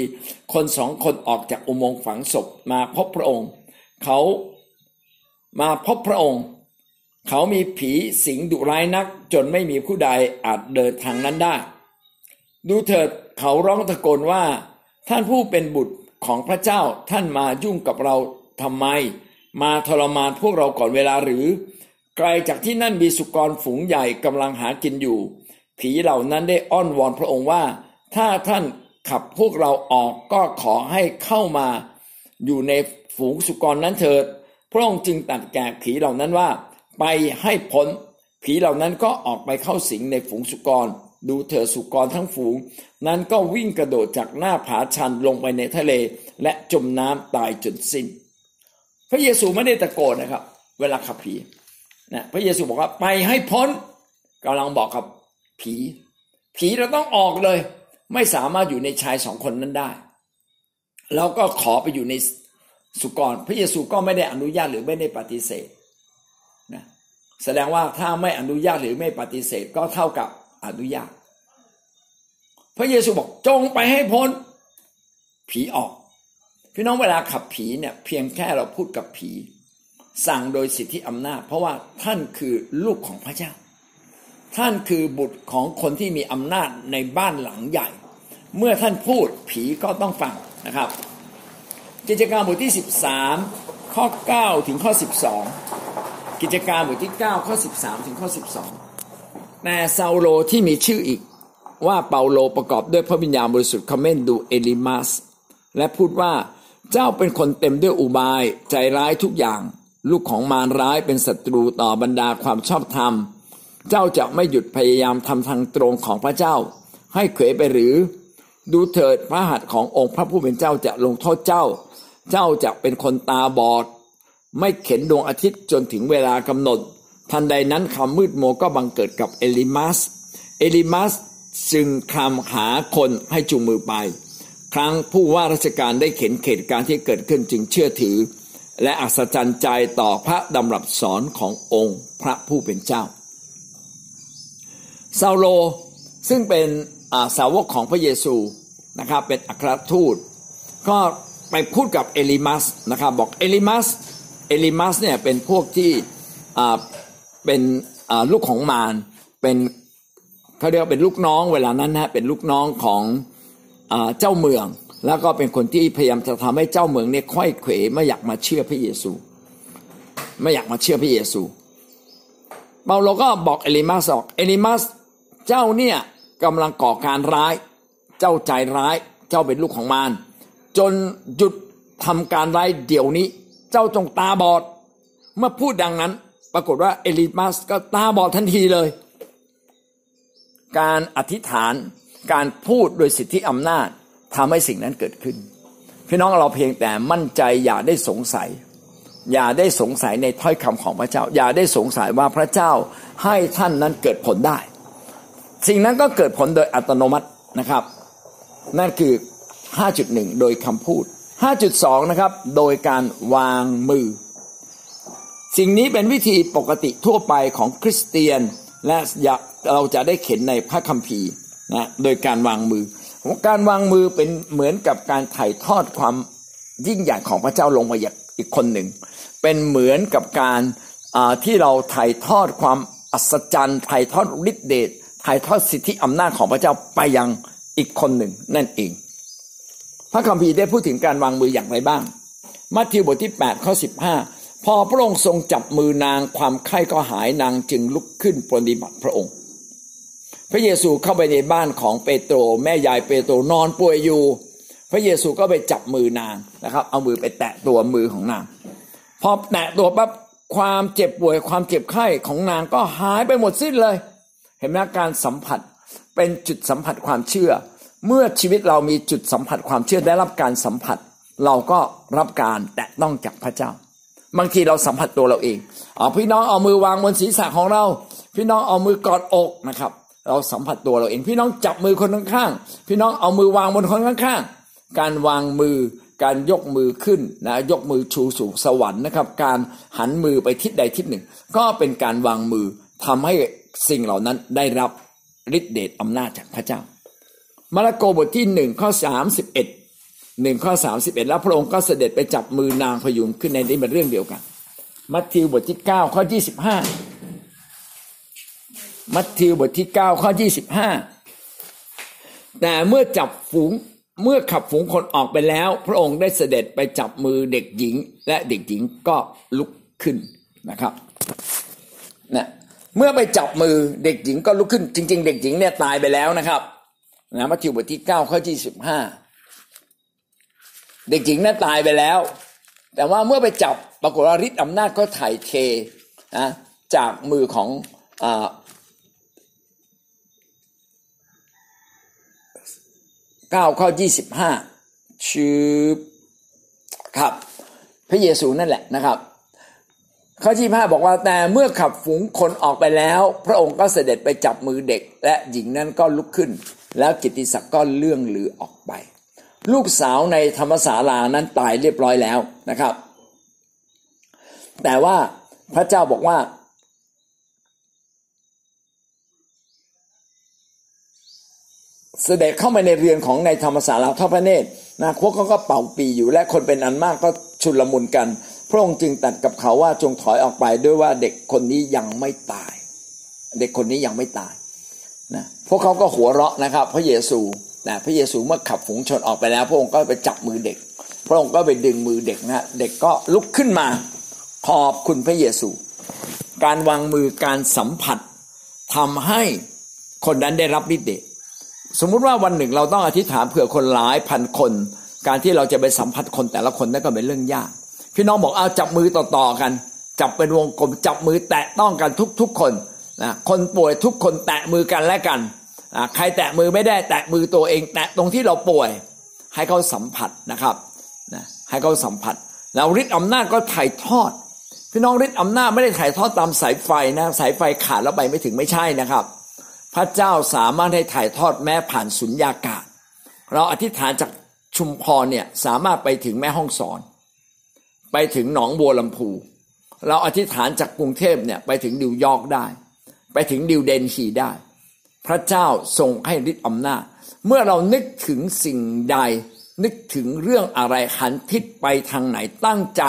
คนสองคนออกจากอุโมงค์ฝังศพมาพบพระองค์ เขามาพบพระองค์ เขามีผีสิงดุร้ายนัก จนไม่มีผู้ใดอาจเดินทางนั้นได้ ดูเถิดเขาร้องตะโกนว่า ท่านผู้เป็นบุตรของพระเจ้าท่านมายุ่งกับเราทำไม มาทรมานพวกเราก่อนเวลาหรือ ไกลจากที่นั่นมีสุกรฝูงใหญ่กำลังหากินอยู่ ผีเหล่านั้นได้อ้อนวอนพระองค์ว่า ถ้าท่านขับพวกเราออกก็ขอให้เข้ามาอยู่ในฝูงสุกรนั้นเถิด พระองค์จึงตัดแก่ผีเหล่านั้นว่า ไปให้พ้น ผีเหล่านั้นก็ออกไปเข้าสิงในฝูงสุกร ดูเถิดสุกรทั้งฝูง นั้นก็วิ่งกระโดดจากหน้าผาชันลงไปในทะเลและจมน้ำตายจนสิ้น พระเยซูไม่ได้ตะโกนนะครับ เวลาขับผีนะพระเยซูบอกว่าไปให้พ้นกำลังบอกกับผี ผีเราต้องออกเลย ไม่สามารถอยู่ในชายสองคนนั้นได้แล้วก็ขอไปอยู่ในสุกร พระเยซูก็ไม่ได้อนุญาตหรือไม่ได้ปฏิเสธนะแสดงว่าถ้าไม่อนุญาตหรือไม่ปฏิเสธก็เท่ากับอนุญาต พระเยซูบอกจงไปให้พ้นผีออก พี่น้องเวลาขับผีเนี่ยเพียงแค่เราพูดกับผี สั่งโดยสิทธิอำนาจ เพราะว่าท่านคือลูกของพระเจ้า ท่านคือบุตรของคนที่มีอำนาจในบ้านหลังใหญ่ เมื่อท่านพูดผีก็ต้องฟังนะครับ กิจการบทที่ 13 ข้อ 9 ถึงข้อ 12 กิจการบทที่ 9 ข้อ 13 ถึงข้อ 12 แต่ซาโลที่มีชื่ออีกว่าเปาโลประกอบด้วยพระวิญญาณบริสุทธิ์คอมเมนดูเอลิมัสและพูดว่า เจ้าเป็นคนเต็มด้วยอุบายใจร้ายทุกอย่าง ลูกของมารร้ายเป็นศัตรูต่อบรรดาความชอบธรรม เจ้าจะไม่หยุดพยายามทำทางตรงของพระเจ้า ให้เขวไปหรือ ดูเถิดพระหัตถ์ขององค์พระผู้เป็นเจ้าจะลงโทษเจ้า เจ้าจะเป็นคนตาบอด ไม่เข็นดวงอาทิตย์จนถึงเวลากำหนด ทันใดนั้นความมืดโมก็บังเกิดกับเอลิมัส เอลิมัสจึงคำหาคนให้จูงมือไป ครั้งผู้ว่าราชการได้เข็นเหตุการณ์ที่เกิดขึ้นจึงเชื่อถือ และอัศจรรย์ใจต่อพระดำรับสอนขององค์พระผู้เป็นเจ้าซาโลซึ่งเป็นสาวกของพระเยซูนะครับเป็นอัครทูต ก็ไปพูดกับเอลิมัสนะครับบอกเอลิมัสเอลิมัสเนี่ยเป็นพวกที่เป็นลูกของมารเป็นเขาเรียกว่าเป็นลูกน้องเวลานั้นนะเป็นลูกน้องของ เจ้าเมือง แล้วก็เป็นคนที่พยายามจะทำให้เจ้าเมืองเนี่ยค่อยเขวไม่อยากมาเชื่อพระเยซู ไม่อยากมาเชื่อพระเยซูเปาโลก็บอกเอลิมัสบอกเอลิมัสเจ้าเนี่ยกำลังก่อการร้าย เจ้าใจร้าย เจ้าเป็นลูกของมารจนหยุดทำการร้ายเดี๋ยวนี้ เจ้าจงตาบอด เมื่อพูดดังนั้น ปรากฏว่าเอลิมัสก็ตาบอดทันทีเลย การอธิษฐาน การพูดโดยสิทธิอำนาจทำให้สิ่งนั้นเกิดขึ้น พี่น้องเราเพียงแต่มั่นใจอย่าได้สงสัย อย่าได้สงสัยในถ้อยคำของพระเจ้า อย่าได้สงสัยว่าพระเจ้าให้ท่านนั้นเกิดผลได้ สิ่งนั้นก็เกิดผลโดยอัตโนมัตินะครับ นั่นคือ 5.1 โดยคำพูด 5.2 นะครับ โดยการวางมือ สิ่งนี้เป็นวิธีปกติทั่วไปของคริสเตียนและเราจะได้เข็นในพระคัมภีร์ นะโดยการวางมือการวางมือเป็นเหมือนกับการถ่ายทอดความยิ่งใหญ่ของพระเจ้าลงมาอีกคนหนึ่ง เป็นเหมือนกับการที่เราถ่ายทอดความอัศจรรย์ถ่ายทอดฤทธิเดชถ่ายทอดสิทธิอำนาจของพระเจ้าไปยังอีกคนหนึ่งนั่นเอง พระคัมภีร์ได้พูดถึงการวางมืออย่างไรบ้าง มัทธิวบทที่8ข้อ15 พอพระองค์ทรงจับมือนางความไข้ก็หายนางจึงลุกขึ้นปฏิบัติพระองค์ พระเยซูเข้าไปในบ้านของเปโตร แม่ยายเปโตรนอนป่วยอยู่ พระเยซูก็ไปจับมือนางนะครับ เอามือไปแตะตัวมือของนางพอแตะตัวปั๊บความเจ็บป่วยความเจ็บไข้ของนางก็หายไปหมดสิ้นเลย เห็นไหมการสัมผัสเป็นจุดสัมผัสความเชื่อ เมื่อชีวิตเรามีจุดสัมผัสความเชื่อได้รับการสัมผัส เราก็รับการแตะต้องจากพระเจ้า บางทีเราสัมผัสตัวเราเองเอาพี่น้องเอามือวางบนศีรษะของเรา พี่น้องเอามือกอดอกนะครับ เราสัมผัสตัวเราเอง พี่น้องจับมือคนข้างๆพี่น้องเอามือวางบนคนข้างๆการวางมือการยกมือขึ้นนะยกมือชูสู่สวรรค์นะครับ การหันมือไปทิศใดทิศหนึ่ง ก็เป็นการวางมือทำให้สิ่งเหล่านั้นได้รับฤทธิเดชอำนาจจากพระเจ้า มาระโกบทที่หนึ่งข้อสามสิบเอ็ดหนึ่งข้อสามสิบเอ็ดแล้วพระองค์ก็เสด็จไปจับมือนางพยุงขึ้นในนี้เป็นเรื่องเดียวกัน มัทธิวบทที่เก้าข้อยี่สิบห้า มัทธิวบทที่เก้าข้อยี่สิบห้าแต่เมื่อจับฝูงเมื่อขับฝูงคนออกไปแล้ว พระองค์ได้เสด็จไปจับมือเด็กหญิง และเด็กหญิงก็ลุกขึ้นนะครับนะเมื่อไปจับมือเด็กหญิงก็ลุกขึ้น จริง ๆ เด็กหญิงเนี่ยตายไปแล้วนะครับนะมัทธิวบทที่เก้าข้อที่สิบห้าเด็กหญิงนั้นตายไปแล้ว แต่ว่าเมื่อไปจับปรากฏว่าฤทธิ์อำนาจก็ถ่ายเทนะจากมือของอ เก้าข้อยี่สิบห้าชื่อครับ พระเยซูนั่นแหละนะครับ ข้อที่ห้าบอกว่าแต่เมื่อขับฝูงคนออกไปแล้ว พระองค์ก็เสด็จไปจับมือเด็ก และหญิงนั้นก็ลุกขึ้น แล้วกิติศักดิ์ก็เลื่องลือออกไป ลูกสาวในธรรมศาลานั้นตายเรียบร้อยแล้วนะครับ แต่ว่าพระเจ้าบอกว่า เสด็จเข้ามาในเรือนของในธรรมศาลาทอดพระเนตรนะพวกเขาก็เป่าปีอยู่และคนเป็นอันมากก็ชุลมุนกัน พระองค์จึงตัดกับเขาว่าจงถอยออกไปด้วยว่าเด็กคนนี้ยังไม่ตาย เด็กคนนี้ยังไม่ตายนะพวกเขาก็หัวเราะนะครับ พระเยซูนะพระเยซูเมื่อขับฝูงชนออกไปแล้ว พระองค์ก็ไปจับมือเด็ก พระองค์ก็ไปดึงมือเด็กนะเด็กก็ลุกขึ้นมาขอบคุณพระเยซู การวางมือการสัมผัสทำให้คนนั้นได้รับฤทธิ์เดช สมมุติว่าวันหนึ่งเราต้องอธิษฐานเผื่อคนหลายพันคน การที่เราจะไปสัมผัสคนแต่ละคนนั่นก็เป็นเรื่องยาก พี่น้องบอกเอาจับมือต่อๆกัน จับเป็นวงกลมจับมือแตะต้องกันทุกๆคนนะคนป่วยทุกคนแตะมือกันและกันใครแตะมือไม่ได้แตะมือตัวเอง แตะตรงที่เราป่วย ให้เขาสัมผัสนะครับนะให้เขาสัมผัส แล้วฤทธิ์อำนาจก็ถ่ายทอด พี่น้องฤทธิ์อำนาจไม่ได้ถ่ายทอดตามสายไฟนะสายไฟขาดแล้วไปไม่ถึงไม่ใช่นะครับ พระเจ้าสามารถให้ถ่ายทอดแม้ผ่านสุญญากาศ เราอธิษฐานจากชุมพรเนี่ยสามารถไปถึงแม่ห้องสอน ไปถึงหนองบัวลำพู เราอธิษฐานจากกรุงเทพเนี่ยไปถึงดิวยอร์กได้ ไปถึงดิวเดนชีได้ พระเจ้าทรงให้ฤทธิ์อำนาจ เมื่อเรานึกถึงสิ่งใดนึกถึงเรื่องอะไรหันทิศไปทางไหนตั้งใจ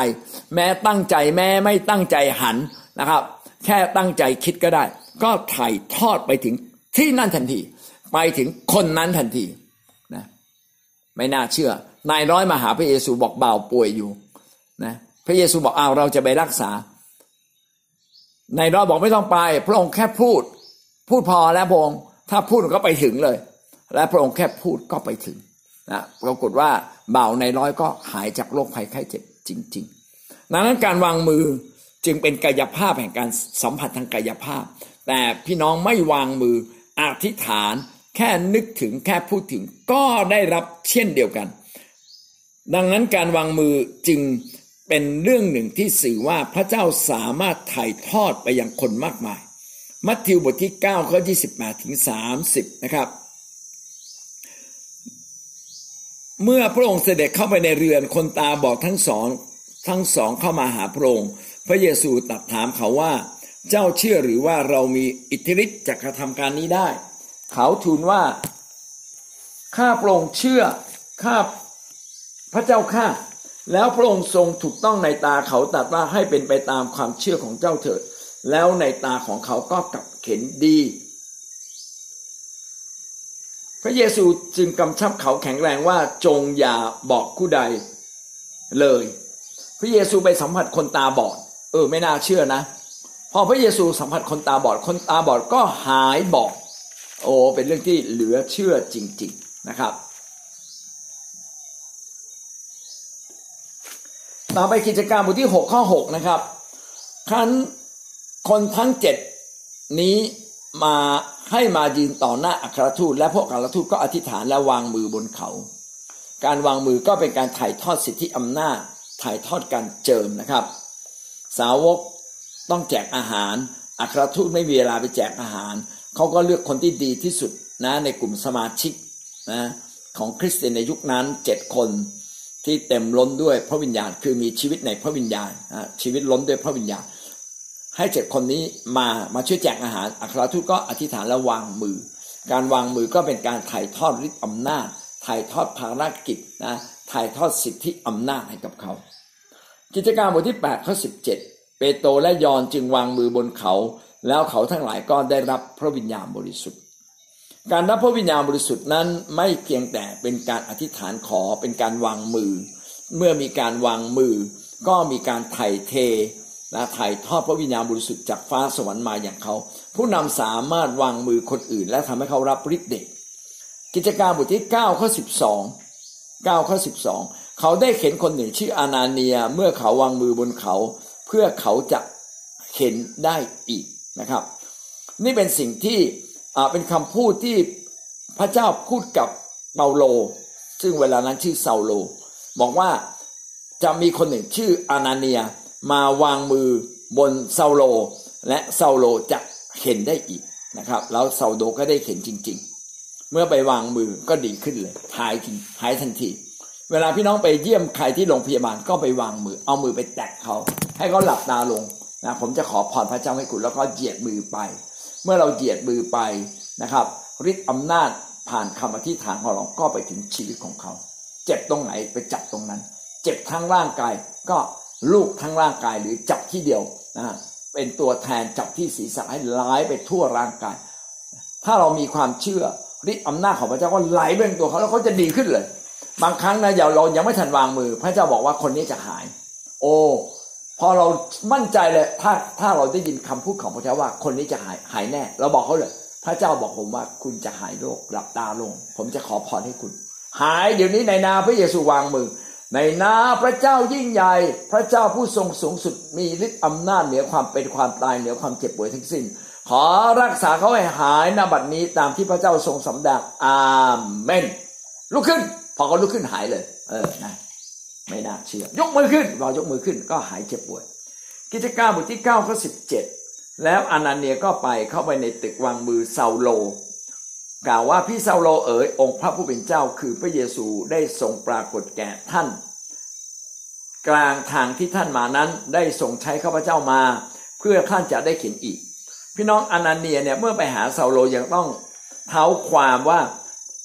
แม้ตั้งใจแม้ไม่ตั้งใจหันนะครับ แค่ตั้งใจคิดก็ได้ ก็ถ่ายทอดไปถึง ที่นั่นทันที ไปถึงคนนั้นทันทีนะไม่น่าเชื่อ นายร้อยมาหาพระเยซูบอกเบาป่วยอยู่นะพระเยซูบอกเอาเราจะไปรักษาในร้อยบอกไม่ต้องไป พระองค์แค่พูด พูดพอแล้วพระองค์ถ้าพูดก็ไปถึงเลย และพระองค์แค่พูดก็ไปถึงนะปรากฏว่าเบาในร้อยก็หายจากโรคภัยไข้เจ็บจริง ๆ ดังนั้นการวางมือจึงเป็นกายภาพแห่งการสัมผัสทางกายภาพ แต่พี่น้องไม่วางมือ อธิษฐานแค่นึกถึงแค่พูดถึงก็ได้รับเช่นเดียวกัน ดังนั้นการวางมือจึงเป็นเรื่องหนึ่งที่สื่อว่าพระเจ้าสามารถถ่ายทอดไปยังคนมากมาย มัทธิวบทที่9ข้อ28ถึง30 นะครับ เมื่อพระองค์เสด็จเข้าไปในเรือนคนตาบอกทั้งสองทั้งสองเข้ามาหาพระองค์ พระเยซูตรัสถามเขาว่า เจ้าเชื่อหรือว่าเรามีอิทธิฤทธิ์จะกระทำการนี้ได้ เขาทูลว่า ข้าพระองค์เชื่อ ข้าพระเจ้าข้า แล้วพระองค์ทรงถูกต้องในตาเขาตัดว่าให้เป็นไปตามความเชื่อของเจ้าเถิด แล้วในตาของเขาก็กลับเข็นดี พระเยซูจึงกำชับเขาแข็งแรงว่าจงอย่าบอกผู้ใดเลย พระเยซูไปสัมผัสคนตาบอด เออไม่น่าเชื่อนะ อพระเยซูสัมผัสคนตาบอดคนตาบอดก็หายบอดโอ้เป็นเรื่องที่เหลือเชื่อจริง ๆนะครับ ต่อไปกิจการบทที่หกข้อหกนะครับคันคนทั้งเจ็ดนี้มาให้มายืนต่อหน้าอัครทูต และพวกอัครทูตก็อธิษฐานและวางมือบนเขา การวางมือก็เป็นการถ่ายทอดสิทธิอำนาจถ่ายทอดการเจิมนะครับ สาวก ต้องแจกอาหาร อัครทูตไม่มีเวลาไปแจกอาหาร เขาก็เลือกคนที่ดีที่สุดนะในกลุ่มสมาชิกนะของคริสเตียนในยุคนั้นเจ็ดคนที่เต็มล้นด้วยพระวิญญาณ คือมีชีวิตในพระวิญญาณชีวิตล้นด้วยพระวิญญาณ ให้เจ็ดคนนี้มามาช่วยแจกอาหาร อัครทูตก็อธิษฐานและวางมือ การวางมือก็เป็นการถ่ายทอดฤทธิ์อำนาจถ่ายทอดภารกิจนะถ่ายทอดสิทธิอำนาจให้กับเขา กิจการบทที่8ข้อ17 เปโตรและยอนจึงวางมือบนเขา แล้วเขาทั้งหลายก็ได้รับพระวิญญาณบริสุทธิ์ การรับพระวิญญาณบริสุทธิ์นั้นไม่เพียงแต่เป็นการอธิษฐานขอเป็นการวางมือ เมื่อมีการวางมือ ก็มีการไถ่เทนะถ่ายทอดพระวิญญาณบริสุทธิ์จากฟ้าสวรรค์มาอย่างเขา ผู้นำสามารถวางมือคนอื่น และทำให้เขารับฤทธิ์เดชกิจการบทที่9ข้อ12 9ข้อ12 เขาได้เข็นคนหนึ่งชื่ออานาเนียเมื่อเขาวางมือบนเขา เพื่อเขาจะเข็นได้อีกนะครับ นี่เป็นสิ่งที่เป็นคำพูดที่พระเจ้าพูดกับเปาโล ซึ่งเวลานั้นชื่อเซาโล บอกว่าจะมีคนหนึ่งชื่ออานาเนียมาวางมือบนเซาโล และเซาโลจะเห็นได้อีกนะครับ แล้วเซาโลก็ได้เห็นจริง ๆ เมื่อไปวางมือก็ดีขึ้นเลยหายทีหายทันที เวลาพี่น้องไปเยี่ยมใครที่โรงพยาบาลก็ไปวางมือ เอามือไปแตะเขาให้เขาหลับตาลงนะผมจะขอพรพระเจ้าให้คุณแล้วก็เหยียดมือไป เมื่อเราเหยียดมือไปนะครับฤทธิ์อำนาจผ่านคำอธิษฐานของเราก็ไปถึงชีวิตของเขา เจ็บตรงไหนไปจับตรงนั้น เจ็บทั้งร่างกายก็ลูกทั้งร่างกายหรือจับที่เดียวนะเป็นตัวแทนจับที่ศีรษะให้ไหลไปทั่วร่างกาย ถ้าเรามีความเชื่อฤทธิ์อำนาจของพระเจ้าก็ไหลไปตัวเขาแล้วเขาจะดีขึ้นเลย บางครั้งนะอย่าเรายังไม่ทันวางมือ พระเจ้าบอกว่าคนนี้จะหาย โอ้พอเรามั่นใจเลยถ้าถ้าเราได้ยินคำพูดของพระเจ้าว่า คนนี้จะหายหายแน่ เราบอกเขาเลย พระเจ้าบอกผมว่าคุณจะหายโรคหลับตาลง ผมจะขอพรให้คุณ หายเดี๋ยวนี้ในนาพระเยซูวางมือ ในนาพระเจ้ายิ่งใหญ่ พระเจ้าผู้ทรงสูงสุดมีฤทธิ์อำนาจเหนือความเป็นความตายเหนือความเจ็บป่วยทั้งสิ้น ขอรักษาเขาให้หายนาบัดนี้ตามที่พระเจ้าทรงสำแดงอาเมนลุกขึ้น พอเขาลุกขึ้นหายเลย เออนะไม่น่าเชื่อ ยกมือขึ้น เรายกมือขึ้นก็หายเจ็บป่วย กิจการบทที่9ข้อ17แล้วอนาเนียก็ไปเข้าไปในตึกวางมือเซาโล กล่าวว่าพี่เซาโลเอ๋ยองค์พระผู้เป็นเจ้าคือพระเยซูได้ทรงปรากฏแก่ท่าน กลางทางที่ท่านมานั้นได้ทรงใช้ข้าพเจ้ามา เพื่อท่านจะได้เขียนอีก พี่น้องอนาเนียเนี่ยเมื่อไปหาเซาโลยังต้องเท้าความว่า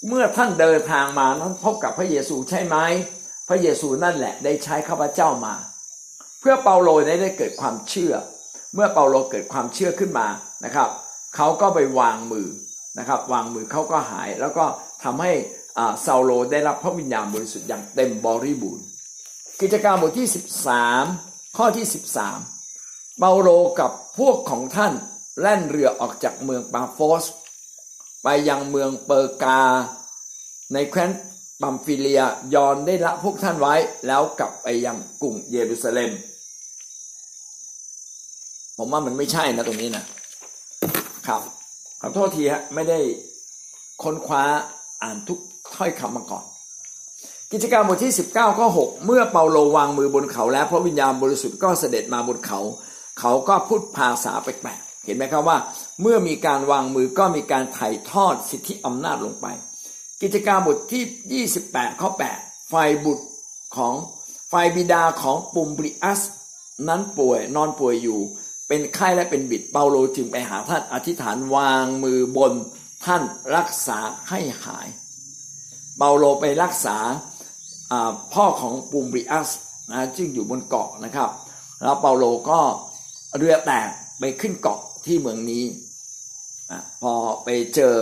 เมื่อท่านเดินทางมานั้นพบกับพระเยซูใช่ไหมพระเยซูนั่นแหละได้ใช้ข้าพเจ้ามา เพื่อเปาโลได้เกิดความเชื่อ เมื่อเปาโลเกิดความเชื่อขึ้นมานะครับเขาก็ไปวางมือนะครับ วางมือเขาก็หาย แล้วก็ทำให้ซาโลได้รับพระวิญญาณบริสุทธิ์อย่างเต็มบริบูรณ์กิจการบทที่ 13 ข้อที่ 13 เปาโลกับพวกของท่านแล่นเรือออกจากเมืองปาโฟส ไปยังเมืองเปอร์กา ในแคว้นปัมฟิเลียยอนได้ละพวกท่านไว้แล้วกลับไปยังกรุงเยรูซาเล็ม ผมว่ามันไม่ใช่นะตรงนี้นะครับขอโทษทีฮะไม่ได้ค้นคว้าอ่านทุกถ้อยคำมาก่อน กิจการบทที่ 19ข้อ6เมื่อเปาโลวางมือบนเขาแล้วพระวิญญาณบริสุทธิ์ก็เสด็จมาบนเขา เขาก็พูดภาษาแปลก เห็นไหมครับว่า เมื่อมีการวางมือก็มีการถ่ายทอดสิทธิอำนาจลงไป กิจการบทที่ 28 ข้อ8ไฟบุตรของไฟบิดาของปุมบริอัส นั้นป่วยนอนป่วยอยู่ เป็นไข้และเป็นบิดเปาโลจึงไปหาท่านอธิษฐานวางมือบนท่านรักษาให้หาย เปาโลไปรักษาพ่อของปูมบริอัสนะซึ่งอยู่บนเกาะนะครับ แล้วเปาโลก็เรือแตกไปขึ้นเกาะ ที่เมืองนี้พอไปเจอ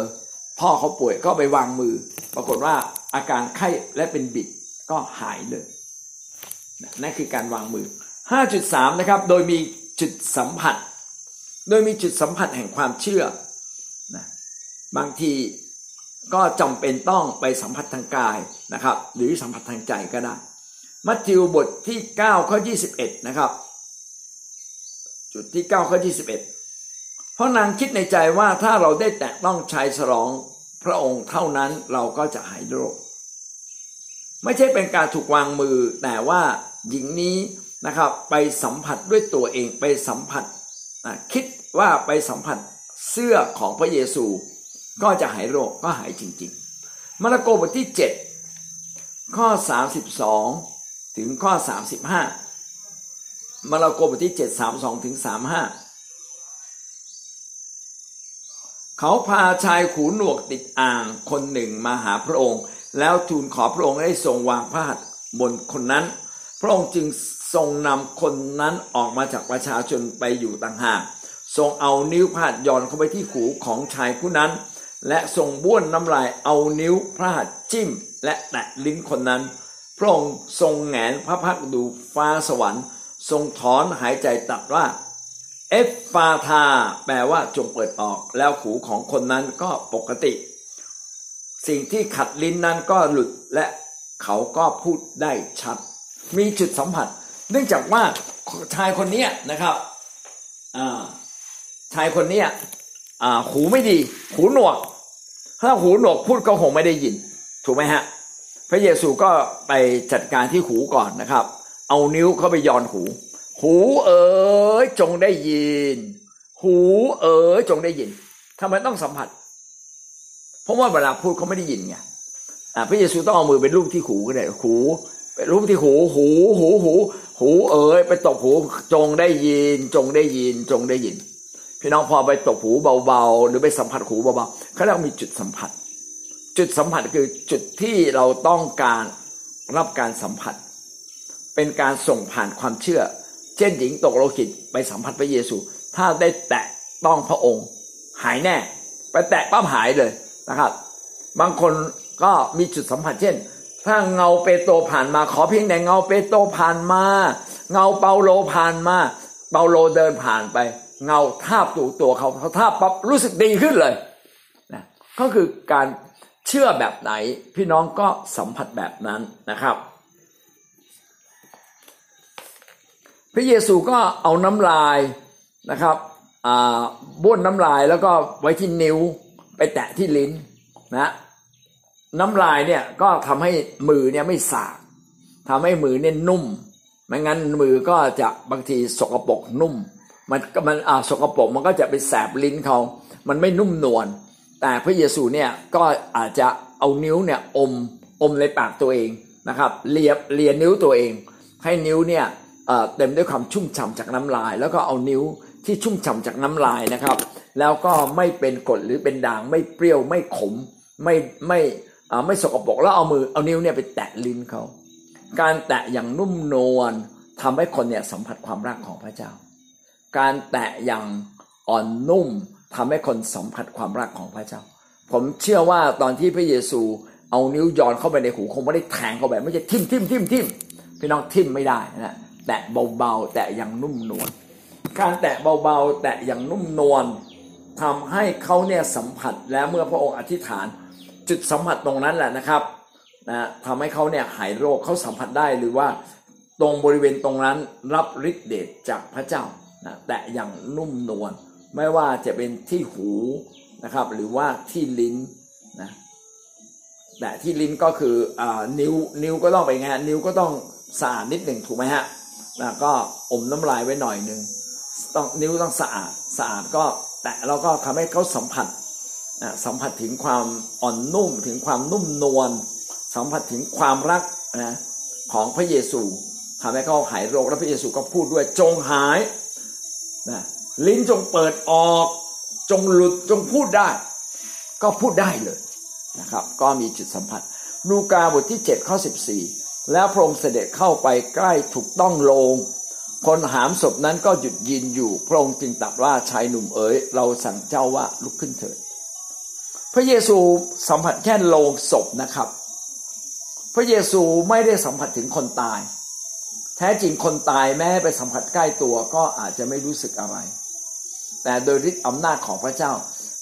พ่อเขาป่วยก็ไปวางมือ ปรากฏว่าอาการไข้และเป็นบิดก็หายเลยนั่นคือการวางมือ 5.3 นะครับ โดยมีจุดสัมผัส โดยมีจุดสัมผัสแห่งความเชื่อนะบางทีก็จำเป็นต้องไปสัมผัสทางกายนะครับ หรือสัมผัสทางใจก็ได้ มัทธิวบทที่9ข้อ21 นะครับ จุดที่9ข้อ21เพ ราะนางคิดในใจว่าถ้าเราได้แตะต้องชายฉลองพระองค์เท่านั้นเราก็จะหายโรค ไม่ใช่เป็นการถูกวางมือแต่ว่าหญิงนี้นะครับไปสัมผัสด้วยตัวเองไปสัมผัสคิดว่าไปสัมผัสเสื้อของพระเยซูก็จะหายโรคก็หายจริง ๆ มาระโกบทที่ 7 ข้อ 32 ถึงข้อ 35 มาระโกบทที่ 7 32 ถึง 35 เขาพาชายขูหนวกติดอ่างคนหนึ่งมาหาพระองค์ แล้วทูลขอพระองค์ให้ทรงวางพระหัตถ์บนคนนั้น พระองค์จึงทรงนำคนนั้นออกมาจากประชาชนไปอยู่ต่างหากทรงเอานิ้วพาดย่อนเข้าไปที่หูของชายผู้นั้น และทรงบ้วนน้ำลายเอานิ้วพระหัตถ์จิ้ม และแตะลิ้นคนนั้น พระองค์ทรงแหงนพระพักดูฟ้าสวรรค์ ทรงถอนหายใจตัดว่า เอฟฟาธาแปลว่าจงเปิดออก แล้วหูของคนนั้นก็ปกติ สิ่งที่ขัดลิ้นนั้นก็หลุดและเขาก็พูดได้ชัด มีจุดสัมผัส เนื่องจากว่าชายคนนี้นะครับชายคนนี้หูไม่ดี หูหนวก ถ้าหูหนวกพูดก็คงไม่ได้ยิน ถูกไหมฮะ พระเยซูก็ไปจัดการที่หูก่อนนะครับ เอานิ้วเข้าไปย้อนหู หูเอ๋ยจงได้ยิน หูเอ๋ยจงได้ยินทำไมต้องสัมผัส เพราะว่าเวลาพูดเขาไม่ได้ยินไงพระเยซูต้องเอามือเป็นรูปที่หูก็ได้หูเป็นรูปที่หู หู หู หู หูเอ๋ยไปตบหูจงได้ยิน จงได้ยิน จงได้ยิน พี่น้องพอไปตบหูเบาๆ หรือไปสัมผัสหูเบาๆเขาเรียกมีจุดสัมผัส จุดสัมผัสคือจุดที่เราต้องการรับการสัมผัส เป็นการส่งผ่านความเชื่อ เช่นหญิงตกโลหิตไปสัมผัสพระเยซู ถ้าได้แตะต้องพระองค์ หายแน่ ไปแตะปั๊บหายเลยนะครับ บางคนก็มีจุดสัมผัสเช่น ถ้าเงาเปโตรผ่านมา ขอเพียงแต่เงาเปโตรผ่านมา เงาเปาโลผ่านมา เปาโลเดินผ่านไป เงาทาบตัวตัวเขาเขาทาบปั๊บรู้สึกดีขึ้นเลยนะก็คือการเชื่อแบบไหนพี่น้องก็สัมผัสแบบนั้นนะครับ ระเยซูก็เอาน้ำลายนะครับบ้วนน้ำลายแล้วก็ไว้ที่นิ้วไปแตะที่ลิ้นนะน้ำลายเนี่ยก็ทำให้มือเนี่ยไม่สากทำให้มือเนี่ยนุ่มไม่งั้นมือก็จะบางทีสกปรกนุ่ม มันมันอ่าสกปรกมันก็จะไปแสบลิ้นเขา มันไม่นุ่มนวลแต่พระเยซูเนี่ยก็อาจจะเอานิ้วเนี่ยอมอมในปากตัวเองนะครับเลียบเลียนิ้วตัวเอง ให้นิ้วเนี่ย เต็มด้วยความชุ่มฉ่าจากน้ำลาย แล้วก็เอานิ้วที่ชุ่มฉ่าจากน้ำลายนะครับ แล้วก็ไม่เป็นกรดหรือเป็นด่างไม่เปรี้ยวไม่ขมไม่ไม่ไม่สกปรกแล้วเอามือเอานิ้วเนี่ยไปแตะลิ้นเขาการแตะอย่างนุ่มนวลทำให้คนเนี่ยสัมผัสความรักของพระเจ้า การแตะอย่างอ่อนนุ่มทำให้คนสัมผัสความรักของพระเจ้า ผมเชื่อว่าตอนที่พระเยซูเอานิ้วย้อนเข้าไปในหูคงไม่ได้แทงเข้าไปไม่ใช่ทิ่มทิ่มทิ่มทิ่มพี่น้องทิ่มไม่ได้นะ แตะเบาๆ แตะอย่างนุ่มนวลการแตะเบาๆ แตะอย่างนุ่มนวลทำให้เขาเนี่ยสัมผัสแล้วเมื่อพระองค์อธิษฐาน จุดสัมผัสตรงนั้นแหละนะครับนะทำให้เขาเนี่ยหายโรคเขาสัมผัสได้หรือว่าตรงบริเวณตรงนั้นรับฤทธิ์เดชจากพระเจ้านะแตะอย่างนุ่มนวลไม่ว่าจะเป็นที่หูนะครับ หรือว่าที่ลิ้นนะแต่ที่ลิ้นก็คืออนิ้วนิ้วก็ต้องไปไงนิ้วก็ต้องสะอาดนิดหนึ่งถูกไหมฮะ นะก็อมน้ำลายไว้หน่อยหนึ่งต้องนิ้วต้องสะอาดสะอาดก็แตะแล้วก็ทำให้เขาสัมผัสสัมผัสถึงความอ่อนนุ่มถึงความนุ่มนวลสัมผัสถึงความรักนะของพระเยซูทำให้เขาหายโรคแล้วพระเยซูก็พูดด้วยจงหายนะลิ้นจงเปิดออกจงหลุดจงพูดได้ ก็พูดได้เลยนะครับ ก็มีจุดสัมผัสลูกาบทที่7ข้อ14 แล้วพระองค์เสด็จเข้าไปใกล้ถูกต้องโลง คนหามศพนั้นก็หยุดยืนอยู่ พระองค์จึงตรัสว่าชายหนุ่มเอ๋ยเราสั่งเจ้าว่าลุกขึ้นเถิด พระเยซูสัมผัสแค่โลงศพนะครับ พระเยซูไม่ได้สัมผัสถึงคนตาย แท้จริงคนตายแม้ไปสัมผัสใกล้ตัวก็อาจจะไม่รู้สึกอะไร แต่โดยฤทธิ์อำนาจของพระเจ้า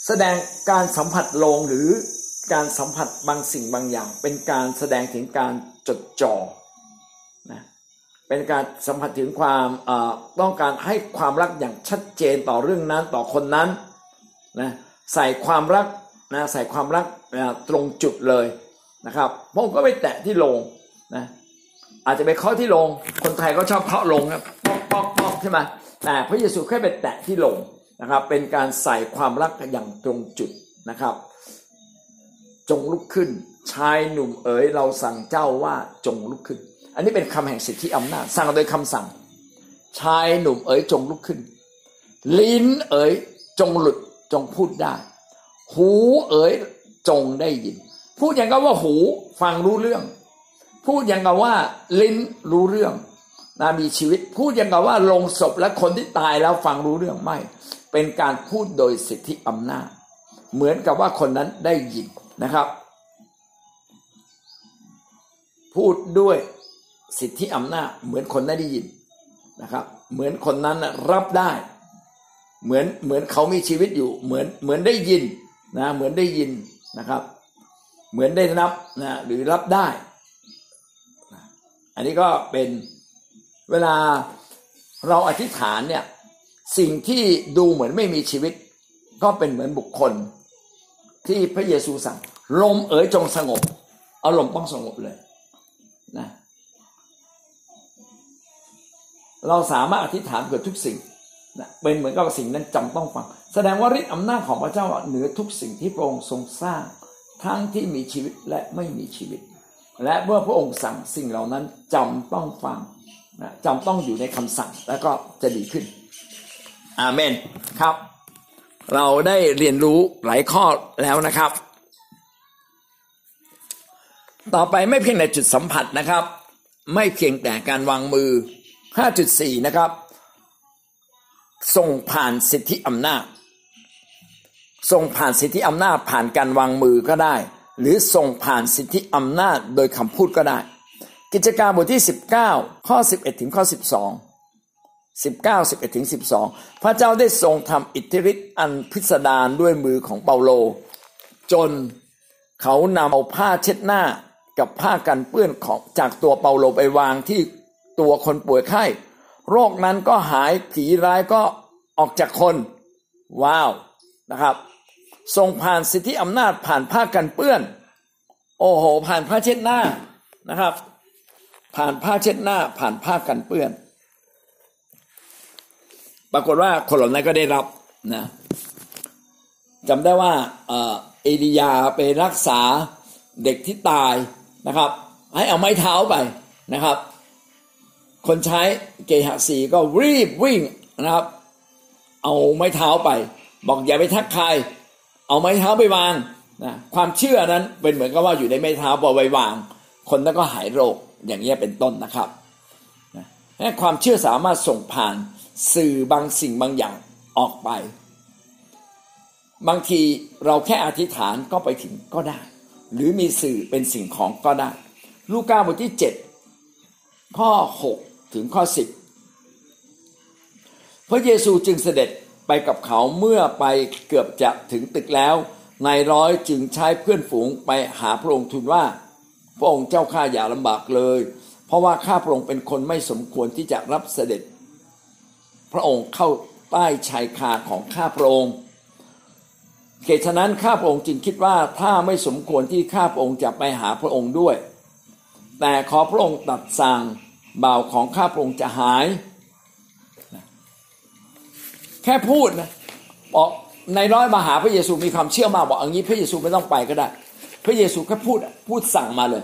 แสดงการสัมผัสโลงหรือการสัมผัสบางสิ่งบางอย่าง เป็นการแสดงถึงการ จดจ่อนะเป็นการสัมผัสถึงความต้องการให้ความรักอย่างชัดเจนต่อเรื่องนั้นต่อคนนั้นนะใส่ความรักนะใส่ความรักนะตรงจุดเลยนะครับผมก็ไปแตะที่ลงนะอาจจะไปเคาะที่ลง คนไทยก็ชอบเคาะลงครับปอกปอกปอกใช่ไหมแต่พระเยซูแค่ไปแตะที่ลงนะครับ เป็นการใส่ความรักอย่างตรงจุดนะครับ จงลุกขึ้น ชายหนุ่มเอ๋ยเราสั่งเจ้าว่าจงลุกขึ้น อันนี้เป็นคำแห่งสิทธิอำนาจ สั่งโดยคำสั่ง ชายหนุ่มเอ๋ยจงลุกขึ้น ลิ้นเอ๋ยจงหลุดจงพูดได้ หูเอ๋ยจงได้ยิน พูดอย่างกับว่าหูฟังรู้เรื่อง พูดอย่างกับว่า ลิ้นรู้เรื่องนะมีชีวิตพูดอย่างกับว่าลงศพและคนที่ตายแล้วฟังรู้เรื่องไม่ เป็นการพูดโดยสิทธิอำนาจ เหมือนกับว่าคนนั้นได้ยินนะครับ พูดด้วยสิทธิอำนาจเหมือนคนได้ยินนะครับ เหมือนคนนั้นรับได้ เหมือนเหมือนเขามีชีวิตอยู่ เหมือนเหมือนได้ยินนะเหมือนได้ยินนะครับ เหมือนได้รับนะหรือรับได้ อันนี้ก็เป็นเวลาเราอธิษฐานเนี่ยสิ่งที่ดูเหมือนไม่มีชีวิต ก็เป็นเหมือนบุคคล ที่พระเยซูสั่งลมเอ๋ยจงสงบ เอารมณ์ต้องสงบเลย นะเราสามารถอธิษฐานเกิดทุกสิ่งนะเป็นเหมือนกับสิ่งนั้นจำต้องฟัง แสดงว่าฤทธิ์อำนาจของพระเจ้าเหนือทุกสิ่งที่พระองค์ทรงสร้าง ทั้งที่มีชีวิตและไม่มีชีวิต และเมื่อพระองค์สั่งสิ่งเหล่านั้นจำต้องฟังนะจำต้องอยู่ในคำสั่งแล้วก็จะดีขึ้น อาเมนครับ เราได้เรียนรู้หลายข้อแล้วนะครับ ต่อไปไม่เพียงแต่จุดสัมผัสนะครับ ไม่เพียงแต่การวางมือ 5.4 นะครับ ส่งผ่านสิทธิอำนาจ ส่งผ่านสิทธิอำนาจผ่านการวางมือก็ได้ หรือส่งผ่านสิทธิอำนาจโดยคำพูดก็ได้ กิจการบทที่ 19 ข้อ 11 ถึงข้อ 12สิบเก้าสิบเอ็ดถึงสิบสองพระเจ้าได้ทรงทำอิทธิฤทธิ์อันพิสดารด้วยมือของเปาโล จนเขานำเอาผ้าเช็ดหน้า กับผ้ากันเปื้อนของจากตัวเปาโลไปวางที่ตัวคนป่วยไข้ โรคนั้นก็หายผีร้ายก็ออกจากคน ว้าวนะครับ ทรงผ่านสิทธิอำนาจผ่านผ้ากันเปื้อน โอ้โห ผ่านผ้าเช็ดหน้านะครับ ผ่านผ้าเช็ดหน้า ผ่านผ้ากันเปื้อน ปรากฏว่าคนเหล่านั้นก็ได้รับนะจำได้ว่าเอลียาไปรักษาเด็กที่ตาย นะครับ ให้เอาไม้เท้าไปนะครับ คนใช้เกหสีก็รีบวิ่งนะครับ เอาไม้เท้าไป บอกอย่าไปทักใครเอาไม้เท้าไปวางนะความเชื่อนั้นเป็นเหมือนกับว่าอยู่ในไม้เท้าพอไว้วาง คนนั้นก็หายโรคอย่างนี้เป็นต้นนะครับนะความเชื่อสามารถส่งผ่านสื่อบางสิ่งบางอย่างออกไป บางทีเราแค่อธิษฐานก็ไปถึงก็ได้ หรือมีสื่อเป็นสิ่งของก็ได้ ลูกาบทที่ 7 ข้อ 6 ถึงข้อ 10 พระเยซูจึงเสด็จไปกับเขาเมื่อไปเกือบจะถึงตึกแล้วนายร้อยจึงใช้เพื่อนฝูงไปหาพระองค์ทูลว่า พระองค์เจ้าข้าอย่าลำบากเลย เพราะว่าข้าพระองค์เป็นคนไม่สมควรที่จะรับเสด็จ พระองค์เข้าใต้ชายคาของข้าพระองค์ เหตุฉะนั้นข้าพระองค์จึงคิดว่าถ้าไม่สมควรที่ข้าพระองค์จะไปหาพระองค์ด้วย แต่ขอพระองค์ตัดสั่งบ่าวของข้าพระองค์จะหาย แค่พูดนะบอกในร้อยมาหาพระเยซูมีความเชื่อมาบอกอย่างนี้พระเยซูไม่ต้องไปก็ได้ พระเยซูแค่พูดพูดสั่งมาเลย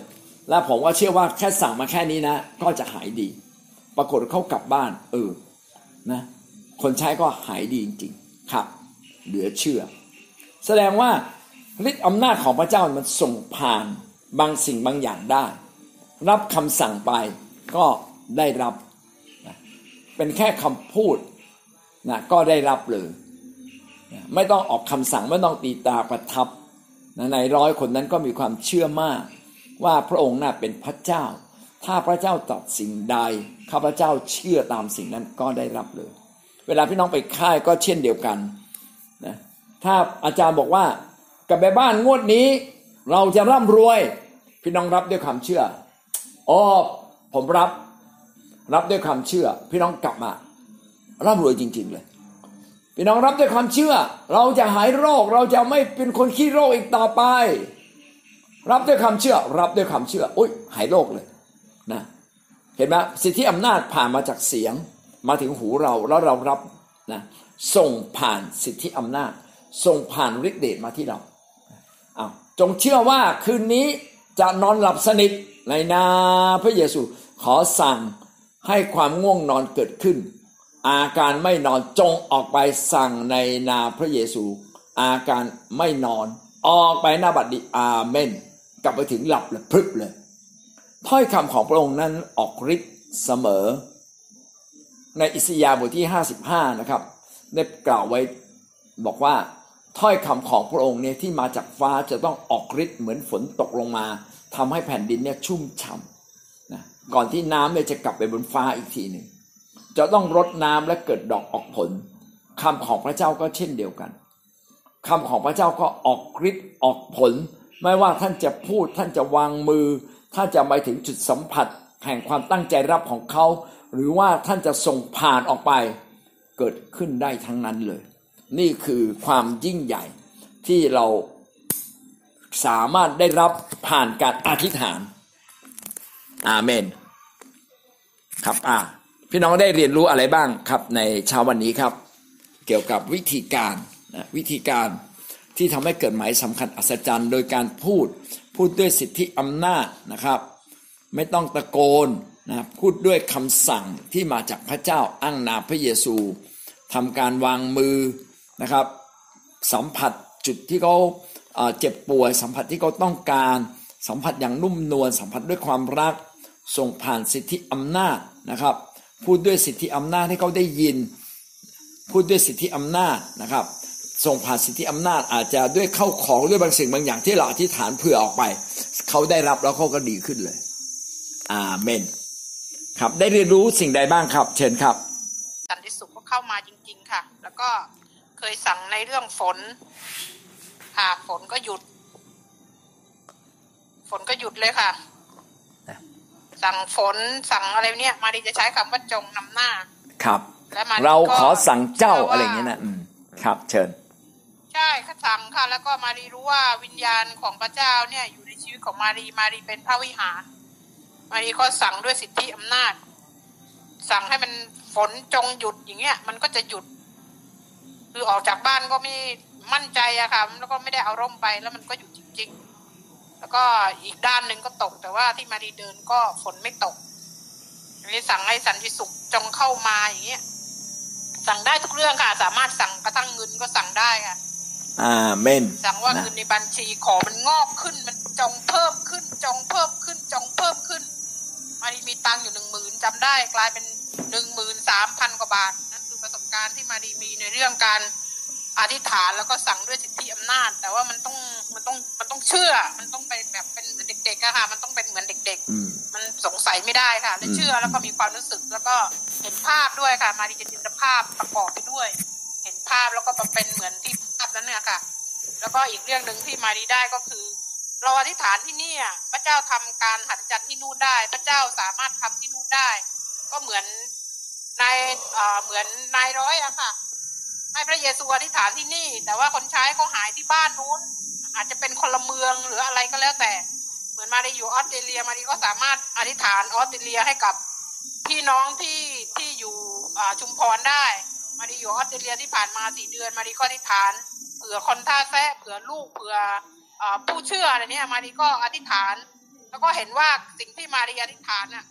แล้วผมว่าเชื่อว่าแค่สั่งมาแค่นี้นะ ก็จะหายดี ปรากฏเขากลับบ้าน เออนะคนใช้ก็หายดีจริงๆครับ เหลือเชื่อ แสดงว่าฤทธิ์อำนาจของพระเจ้ามันส่งผ่านบางสิ่งบางอย่างได้ รับคำสั่งไปก็ได้รับเป็นแค่คำพูดนะก็ได้รับเลยไม่ต้องออกคำสั่งไม่ต้องตีตาประทับในร้อยคนนั้นก็มีความเชื่อมาก ว่าพระองค์น่ะเป็นพระเจ้า ถ้าพระเจ้าตัดสิ่งใดข้าพระเจ้าเชื่อตามสิ่งนั้นก็ได้รับเลย เวลาพี่น้องไปค่ายก็เช่นเดียวกัน ถ้าอาจารย์บอกว่ากับไปบ้านงวดนี้ เราจะร่ำรวย พี่น้องรับด้วยความเชื่ออ๋อผมรับ รับด้วยความเชื่อ พี่น้องกลับมาร่ำรวยจริง ๆ เลย พี่น้องรับด้วยความเชื่อ เราจะหายโรค เราจะไม่เป็นคนขี้โรคอีกต่อไป รับด้วยความเชื่อ รับด้วยความเชื่ออุ้ยหายโรคเลยนะเห็นไหมสิทธิอำนาจผ่านมาจากเสียง มาถึงหูเราแล้วเรารับนะส่งผ่านสิทธิอำนาจ ส่งผ่านฤทธิเดชมาที่เราเอาจงเชื่อว่าคืนนี้จะนอนหลับสนิทในนาพระเยซูขอสั่งให้ความง่วงนอนเกิดขึ้น อาการไม่นอนจงออกไปสั่งในนาพระเยซู อาการไม่นอน ออกไปหน้าบัดดีอาเมน กลับไปถึงหลับเลยพรึบเลย ถ้อยคำของพระองค์นั้นออกฤทธิ์เสมอ ในอิสยาห์บทที่ 55 นะครับ ได้กล่าวไว้บอกว่า ถ้อยคำของพระองค์เนี่ยที่มาจากฟ้าจะต้องออกฤทธิ์เหมือนฝนตกลงมาทำให้แผ่นดินเนี่ยชุ่มฉ่ำนะก่อนที่น้ำเนี่ยจะกลับไปบนฟ้าอีกทีหนึ่งจะต้องรดน้ำและเกิดดอกออกผลคำของพระเจ้าก็เช่นเดียวกันคำของพระเจ้าก็ออกฤทธิ์ออกผล ไม่ว่าท่านจะพูดท่านจะวางมือ ท่านจะไปถึงจุดสัมผัส แห่งความตั้งใจรับของเขา หรือว่าท่านจะส่งผ่านออกไปเกิดขึ้นได้ทั้งนั้นเลย นี่คือความยิ่งใหญ่ที่เราสามารถได้รับผ่านการอธิษฐาน อาเมน ครับอ่าพี่น้องได้เรียนรู้อะไรบ้างครับในเช้าวันนี้ครับ เกี่ยวกับวิธีการนะวิธีการที่ทำให้เกิดหมายสำคัญอัศจรรย์ โดยการพูดพูดด้วยสิทธิอำนาจนะครับ ไม่ต้องตะโกนนะพูดด้วยคำสั่งที่มาจากพระเจ้าอ้างนามพระเยซูทำการวางมือ นะครับ สัมผัสจุดที่เขาเจ็บป่วย สัมผัสที่เขาต้องการ สัมผัสอย่างนุ่มนวลสัมผัสด้วยความรัก ส่งผ่านสิทธิอำนาจนะครับ พูดด้วยสิทธิอำนาจให้เขาได้ยิน พูดด้วยสิทธิอำนาจนะครับ ส่งผ่านสิทธิอำนาจอาจจะด้วยเข้าของด้วยบางสิ่งบางอย่างที่เราอธิษฐานเผื่อออกไป เขาได้รับแล้วเขาก็ดีขึ้นเลย อาเมน ครับได้เรียนรู้สิ่งใดบ้างครับ เชิญครับสันติสุขก็เข้ามาจริง ๆ ค่ะ แล้วก็ ยสั่งในเรื่องฝน ค่ะ ฝนก็หยุด ฝนก็หยุดเลยค่ะ สั่งฝนสั่งอะไรเนี่ย มาดีจะใช้คำว่าจงนำหน้า ครับเราขอสั่งเจ้าอะไรอย่างเงี้ยนะอืมครับ เชิญ ใช่ข้าสั่งค่ะ แล้วก็มารีรู้ว่าวิญญาณของพระเจ้าเนี่ย อยู่ในชีวิตของมารีมารีเป็นพระวิหาร มารีก็สั่งด้วยสิทธิอำนาจ สั่งให้มันฝนจงหยุดอย่างเงี้ย มันก็จะหยุด คือออกจากบ้านก็ไม่มั่นใจอะค่ะแล้วก็ไม่ได้เอาร่มไปแล้วมันก็อยู่จริง ๆ แล้วก็อีกด้านหนึ่งก็ตก แต่ว่าที่มาดีเดินก็ฝนไม่ตกอันนี้สั่งให้สันติสุขจงเข้ามาอย่างเงี้ยสั่งได้ทุกเรื่องค่ะ สามารถสั่งกระทั่งเงินก็สั่งได้ค่ะอ่าเมนสั่งว่าเงินในบัญชีขอมันงอกขึ้น มันจงเพิ่มขึ้น จงเพิ่มขึ้น จงเพิ่มขึ้นมาดีมีตังค์อยู่หนึ่งหมื่นจำได้กลายเป็นหนึ่งหมื่นสามพันกว่าบาทประสบ การณ์ที่มาดีมีในเรื่องการอธิษฐานแล้วก็สั่งด้วยสิทธิอำนาจ แต่ว่ามันต้องมันต้องมันต้องเชื่อ มันต้องไปแบบเป็นเหมือนเด็กๆอะค่ะ มันต้องเป็นเหมือนเด็ก ๆ มันสงสัยไม่ได้ค่ะเลยเชื่อแล้วก็มีความรู้สึกแล้วก็เห็นภาพด้วยค่ะ มาดีจะจินตภาพประกอบไปด้วย เห็นภาพแล้วก็เป็นเหมือนที่ภาพนั้นเนี่ยค่ะ แล้วก็อีกเรื่องหนึ่งที่มาดีได้ก็คือ เราอธิษฐานที่นี่พระเจ้าทำการหัดจัดที่นู่นได้ พระเจ้าสามารถทำที่นู่นได้ ก็เหมือน นายเหมือนนายร้อยอะค่ะ ให้พระเยซูอธิษฐานที่นี่ แต่ว่าคนใช้เขาหายที่บ้านนู้น อาจจะเป็นคนละเมืองหรืออะไรก็แล้วแต่ เหมือนมาได้อยู่ออสเตรเลียมาดีก็สามารถอธิษฐานออสเตรเลียให้กับพี่น้องที่ที่อยู่ชุมพรได้ มาดีอยู่ออสเตรเลียที่ผ่านมาสี่เดือน มาดีก็อธิษฐานเผื่อคนท่าแท้เผื่อลูกเผื่อผู้เชื่ออะไรเนี้ยมาดีก็อธิษฐาน แล้วก็เห็นว่าสิ่งที่มาดีอธิษฐานน่ะ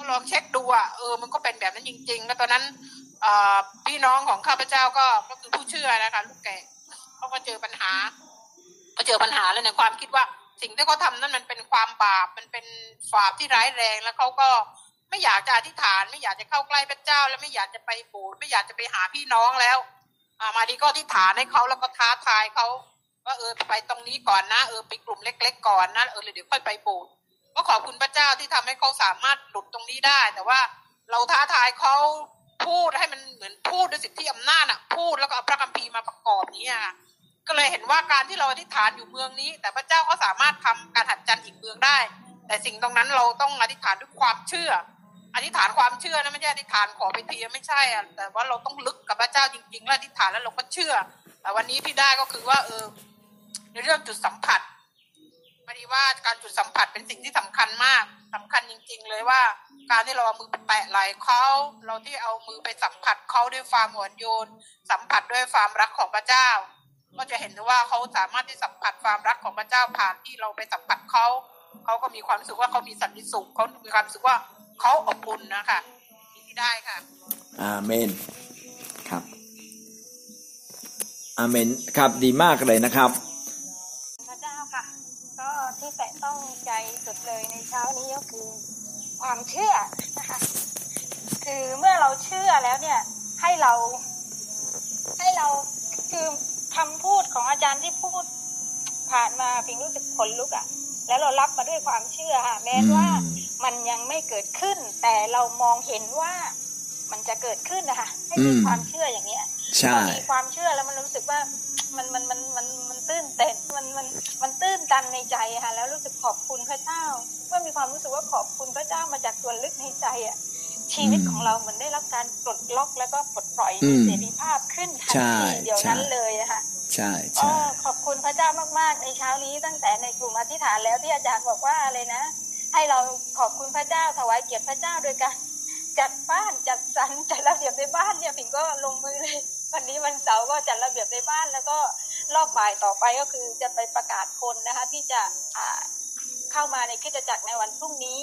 ก็ลองเช็คดูอะเออมันก็เป็นแบบนั้นจริง ๆ แล้วตอนนั้นพี่น้องของข้าพเจ้าก็ก็คือผู้เชื่อนะคะลูกแก่เขาก็เจอปัญหาก็เจอปัญหาแล้วในความคิดว่า สิ่งที่เขาทานั่นมันเป็นความบาปมันเป็นฝาบที่ร้ายแรงแล้วเขาก็ไม่อยากจะอธิษฐาน ไม่อยากจะเข้าใกล้พระเจ้า แล้วไม่อยากจะไปโบสถ์ไม่อยากจะไปหาพี่น้องแล้วอามาดีก็อธิษฐานให้เขาแล้วก็ท้าทายเขาว่าเออไปตรงนี้ก่อนนะ เออไปกลุ่มเล็ก ๆ ก่อนนะเออเดี๋ยวค่อยไปโบสถ์ ก็ขอบคุณพระเจ้าที่ทำให้เขาสามารถหลุดตรงนี้ได้ แต่ว่าเราท้าทายเขาพูดให้มันเหมือนพูดด้วยสิทธิอำนาจอะ พูดแล้วก็เอาพระคัมภีร์มาประกอบนี้อะก็เลยเห็นว่าการที่เราอธิษฐานอยู่เมืองนี้ แต่พระเจ้าก็สามารถทำการหัดจันอีกเมืองได้ แต่สิ่งตรงนั้นเราต้องอธิษฐานด้วยความเชื่ออธิษฐานความเชื่อนะไม่ใช่อธิษฐานขอไปทีไม่ใช่อะแต่ว่าเราต้องลึกกับพระเจ้าจริงๆแล้วอธิษฐานแล้วเราก็เชื่อ แต่วันนี้ที่ได้ก็คือว่าเออในเรื่องจุดสัมผัส พอดีว่าการจุดสัมผัสเป็นสิ่งที่สำคัญมากสำคัญจริง ๆ เลยว่า การที่เราเอามือไปแตะไหล่เขาเราที่เอามือไปสัมผัสเขาด้วยความอ่อนโยน สัมผัสด้วยความรักของพระเจ้า ก็จะเห็นว่าเขาสามารถที่สัมผัสความรักของพระเจ้าผ่านที่เราไปสัมผัสเขาเขาก็มีความรู้สึกว่าเขามีสันติสุขเขามีความรู้สึกว่าเขาอบอุ่นนะคะที่ได้ค่ะอาเมนครับอาเมนครับดีมากเลยนะครับ พระเจ้าค่ะ ก็ ที่แตะต้องใจสุดเลยในเช้านี้ก็คือความเชื่อนะคะคือเมื่อเราเชื่อแล้วเนี่ยให้เรา ให้เราคือคำพูดของอาจารย์ที่พูดผ่านมาพิงรู้สึกขนลุกอะ่ะ แล้วเรารับมาด้วยความเชื่อค่ะแม้ว่ามันยังไม่เกิดขึ้น แต่เรามองเห็นว่ามันจะเกิดขึ้นนะคะให้มีอืมความเชื่ออย่างเนี้ย ใช่พอมีความเชื่อแล้วมันรู้สึกว่ามันมันมันมันมันตื้นเต้นมันมันมันตื้นตันในใจอะค่ะแล้วรู้สึกขอบคุณพระเจ้าเมื่อมีความรู้สึกว่าขอบคุณพระเจ้ามาจากส่วนลึกในใจอะชีวิตของเราเหมือนได้รับการปลดล็อกแล้วก็ปลดปล่อยอืมเสรีภาพขึ้นทันใช่ทีเดี๋ยวนั้นใช่เลยอะค่ะใช่อ๋อใช่ขอบคุณพระเจ้ามาก ๆ ในเช้านี้ตั้งแต่ในกลุ่มอธิษฐานแล้วที่อาจารย์บอกว่าอะไรนะ ให้เราขอบคุณพระเจ้าถวายเกียรติพระเจ้าโดยการจัดบ้านจัดสรรจัดระเบียบในบ้านเนี่ยผิงก็ลงมือเลย รอบบ่ายต่อไปก็คือจะไปประกาศคนนะคะที่จะเข้ามาในคริสตจักรในวันพรุ่งนี้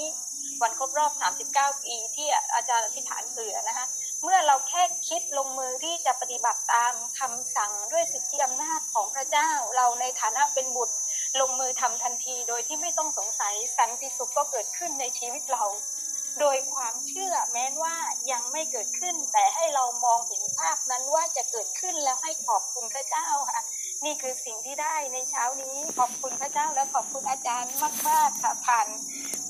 วันครบรอบ 39 ปีที่อาจารย์อธิษฐานเผื่อนะคะเมื่อเราแค่คิดลงมือที่จะปฏิบัติตามคำสั่งด้วยสิทธิอำนาจของพระเจ้า เราในฐานะเป็นบุตรลงมือทำทันที โดยที่ไม่ต้องสงสัยสันติสุขก็เกิดขึ้นในชีวิตเรา โดยความเชื่อแม้นว่ายังไม่เกิดขึ้น แต่ให้เรามองเห็นภาพนั้นว่าจะเกิดขึ้นแล้วให้ขอบคุณพระเจ้าค่ะ นี่คือสิ่งที่ได้ในเช้านี้ขอบคุณพระเจ้าและขอบคุณอาจารย์มากๆค่ะผ่าน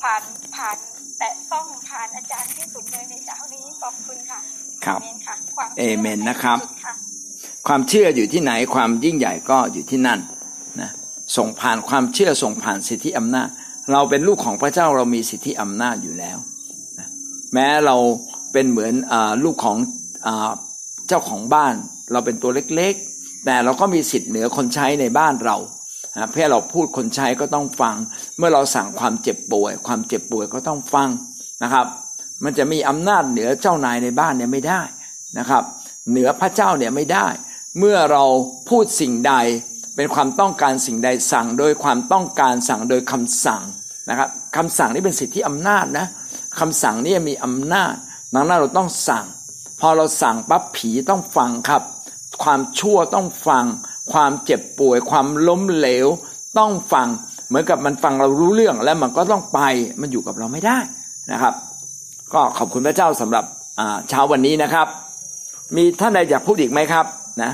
ผ่านผ่านแต่ต้องผ่านอาจารย์ที่สุดเลยในเช้านี้ขอบคุณค่ะครับเมนค่ะความเอเมนนะครับที่สุดค่ะความเชื่ออยู่ที่ไหนความยิ่งใหญ่ก็อยู่ที่นั่นนะส่งผ่านความเชื่อส่งผ่านสิทธิอำนาจ เราเป็นลูกของพระเจ้าเรามีสิทธิอำนาจอยู่แล้วนะแม้เราเป็นเหมือนอาลูกของอาเจ้าของบ้าน เราเป็นตัวเล็กๆ แต่เราก็มีสิทธิ์เหนือคนใช้ในบ้านเราเพื่อเราพูดคนใช้ก็ต้องฟัง เมื่อเราสั่งความเจ็บป่วย ความเจ็บป่วยก็ต้องฟังนะครับ มันจะมีอำนาจเหนือเจ้านายในบ้านเนี่ยไม่ได้นะครับ เหนือพระเจ้าเนี่ยไม่ได้ เมื่อเราพูดสิ่งใดเป็นความต้องการสิ่งใดสั่ง โดยความต้องการสั่งโดยคำสั่งนะครับคำสั่งนี่เป็นสิทธิอำนาจนะคำสั่งนี่มีอำนาจดังนั้นเราต้องสั่ง พอเราสั่งปั๊บผีต้องฟังครับ ความชั่วต้องฟัง ความเจ็บป่วย ความล้มเหลว ต้องฟัง เหมือนกับมันฟังเรารู้เรื่องแล้วมันก็ต้องไปมันอยู่กับเราไม่ได้นะครับ ก็ขอบคุณพระเจ้าสำหรับเช้าวันนี้นะครับ มีท่านใดอยากพูดอีกไหมครับนะ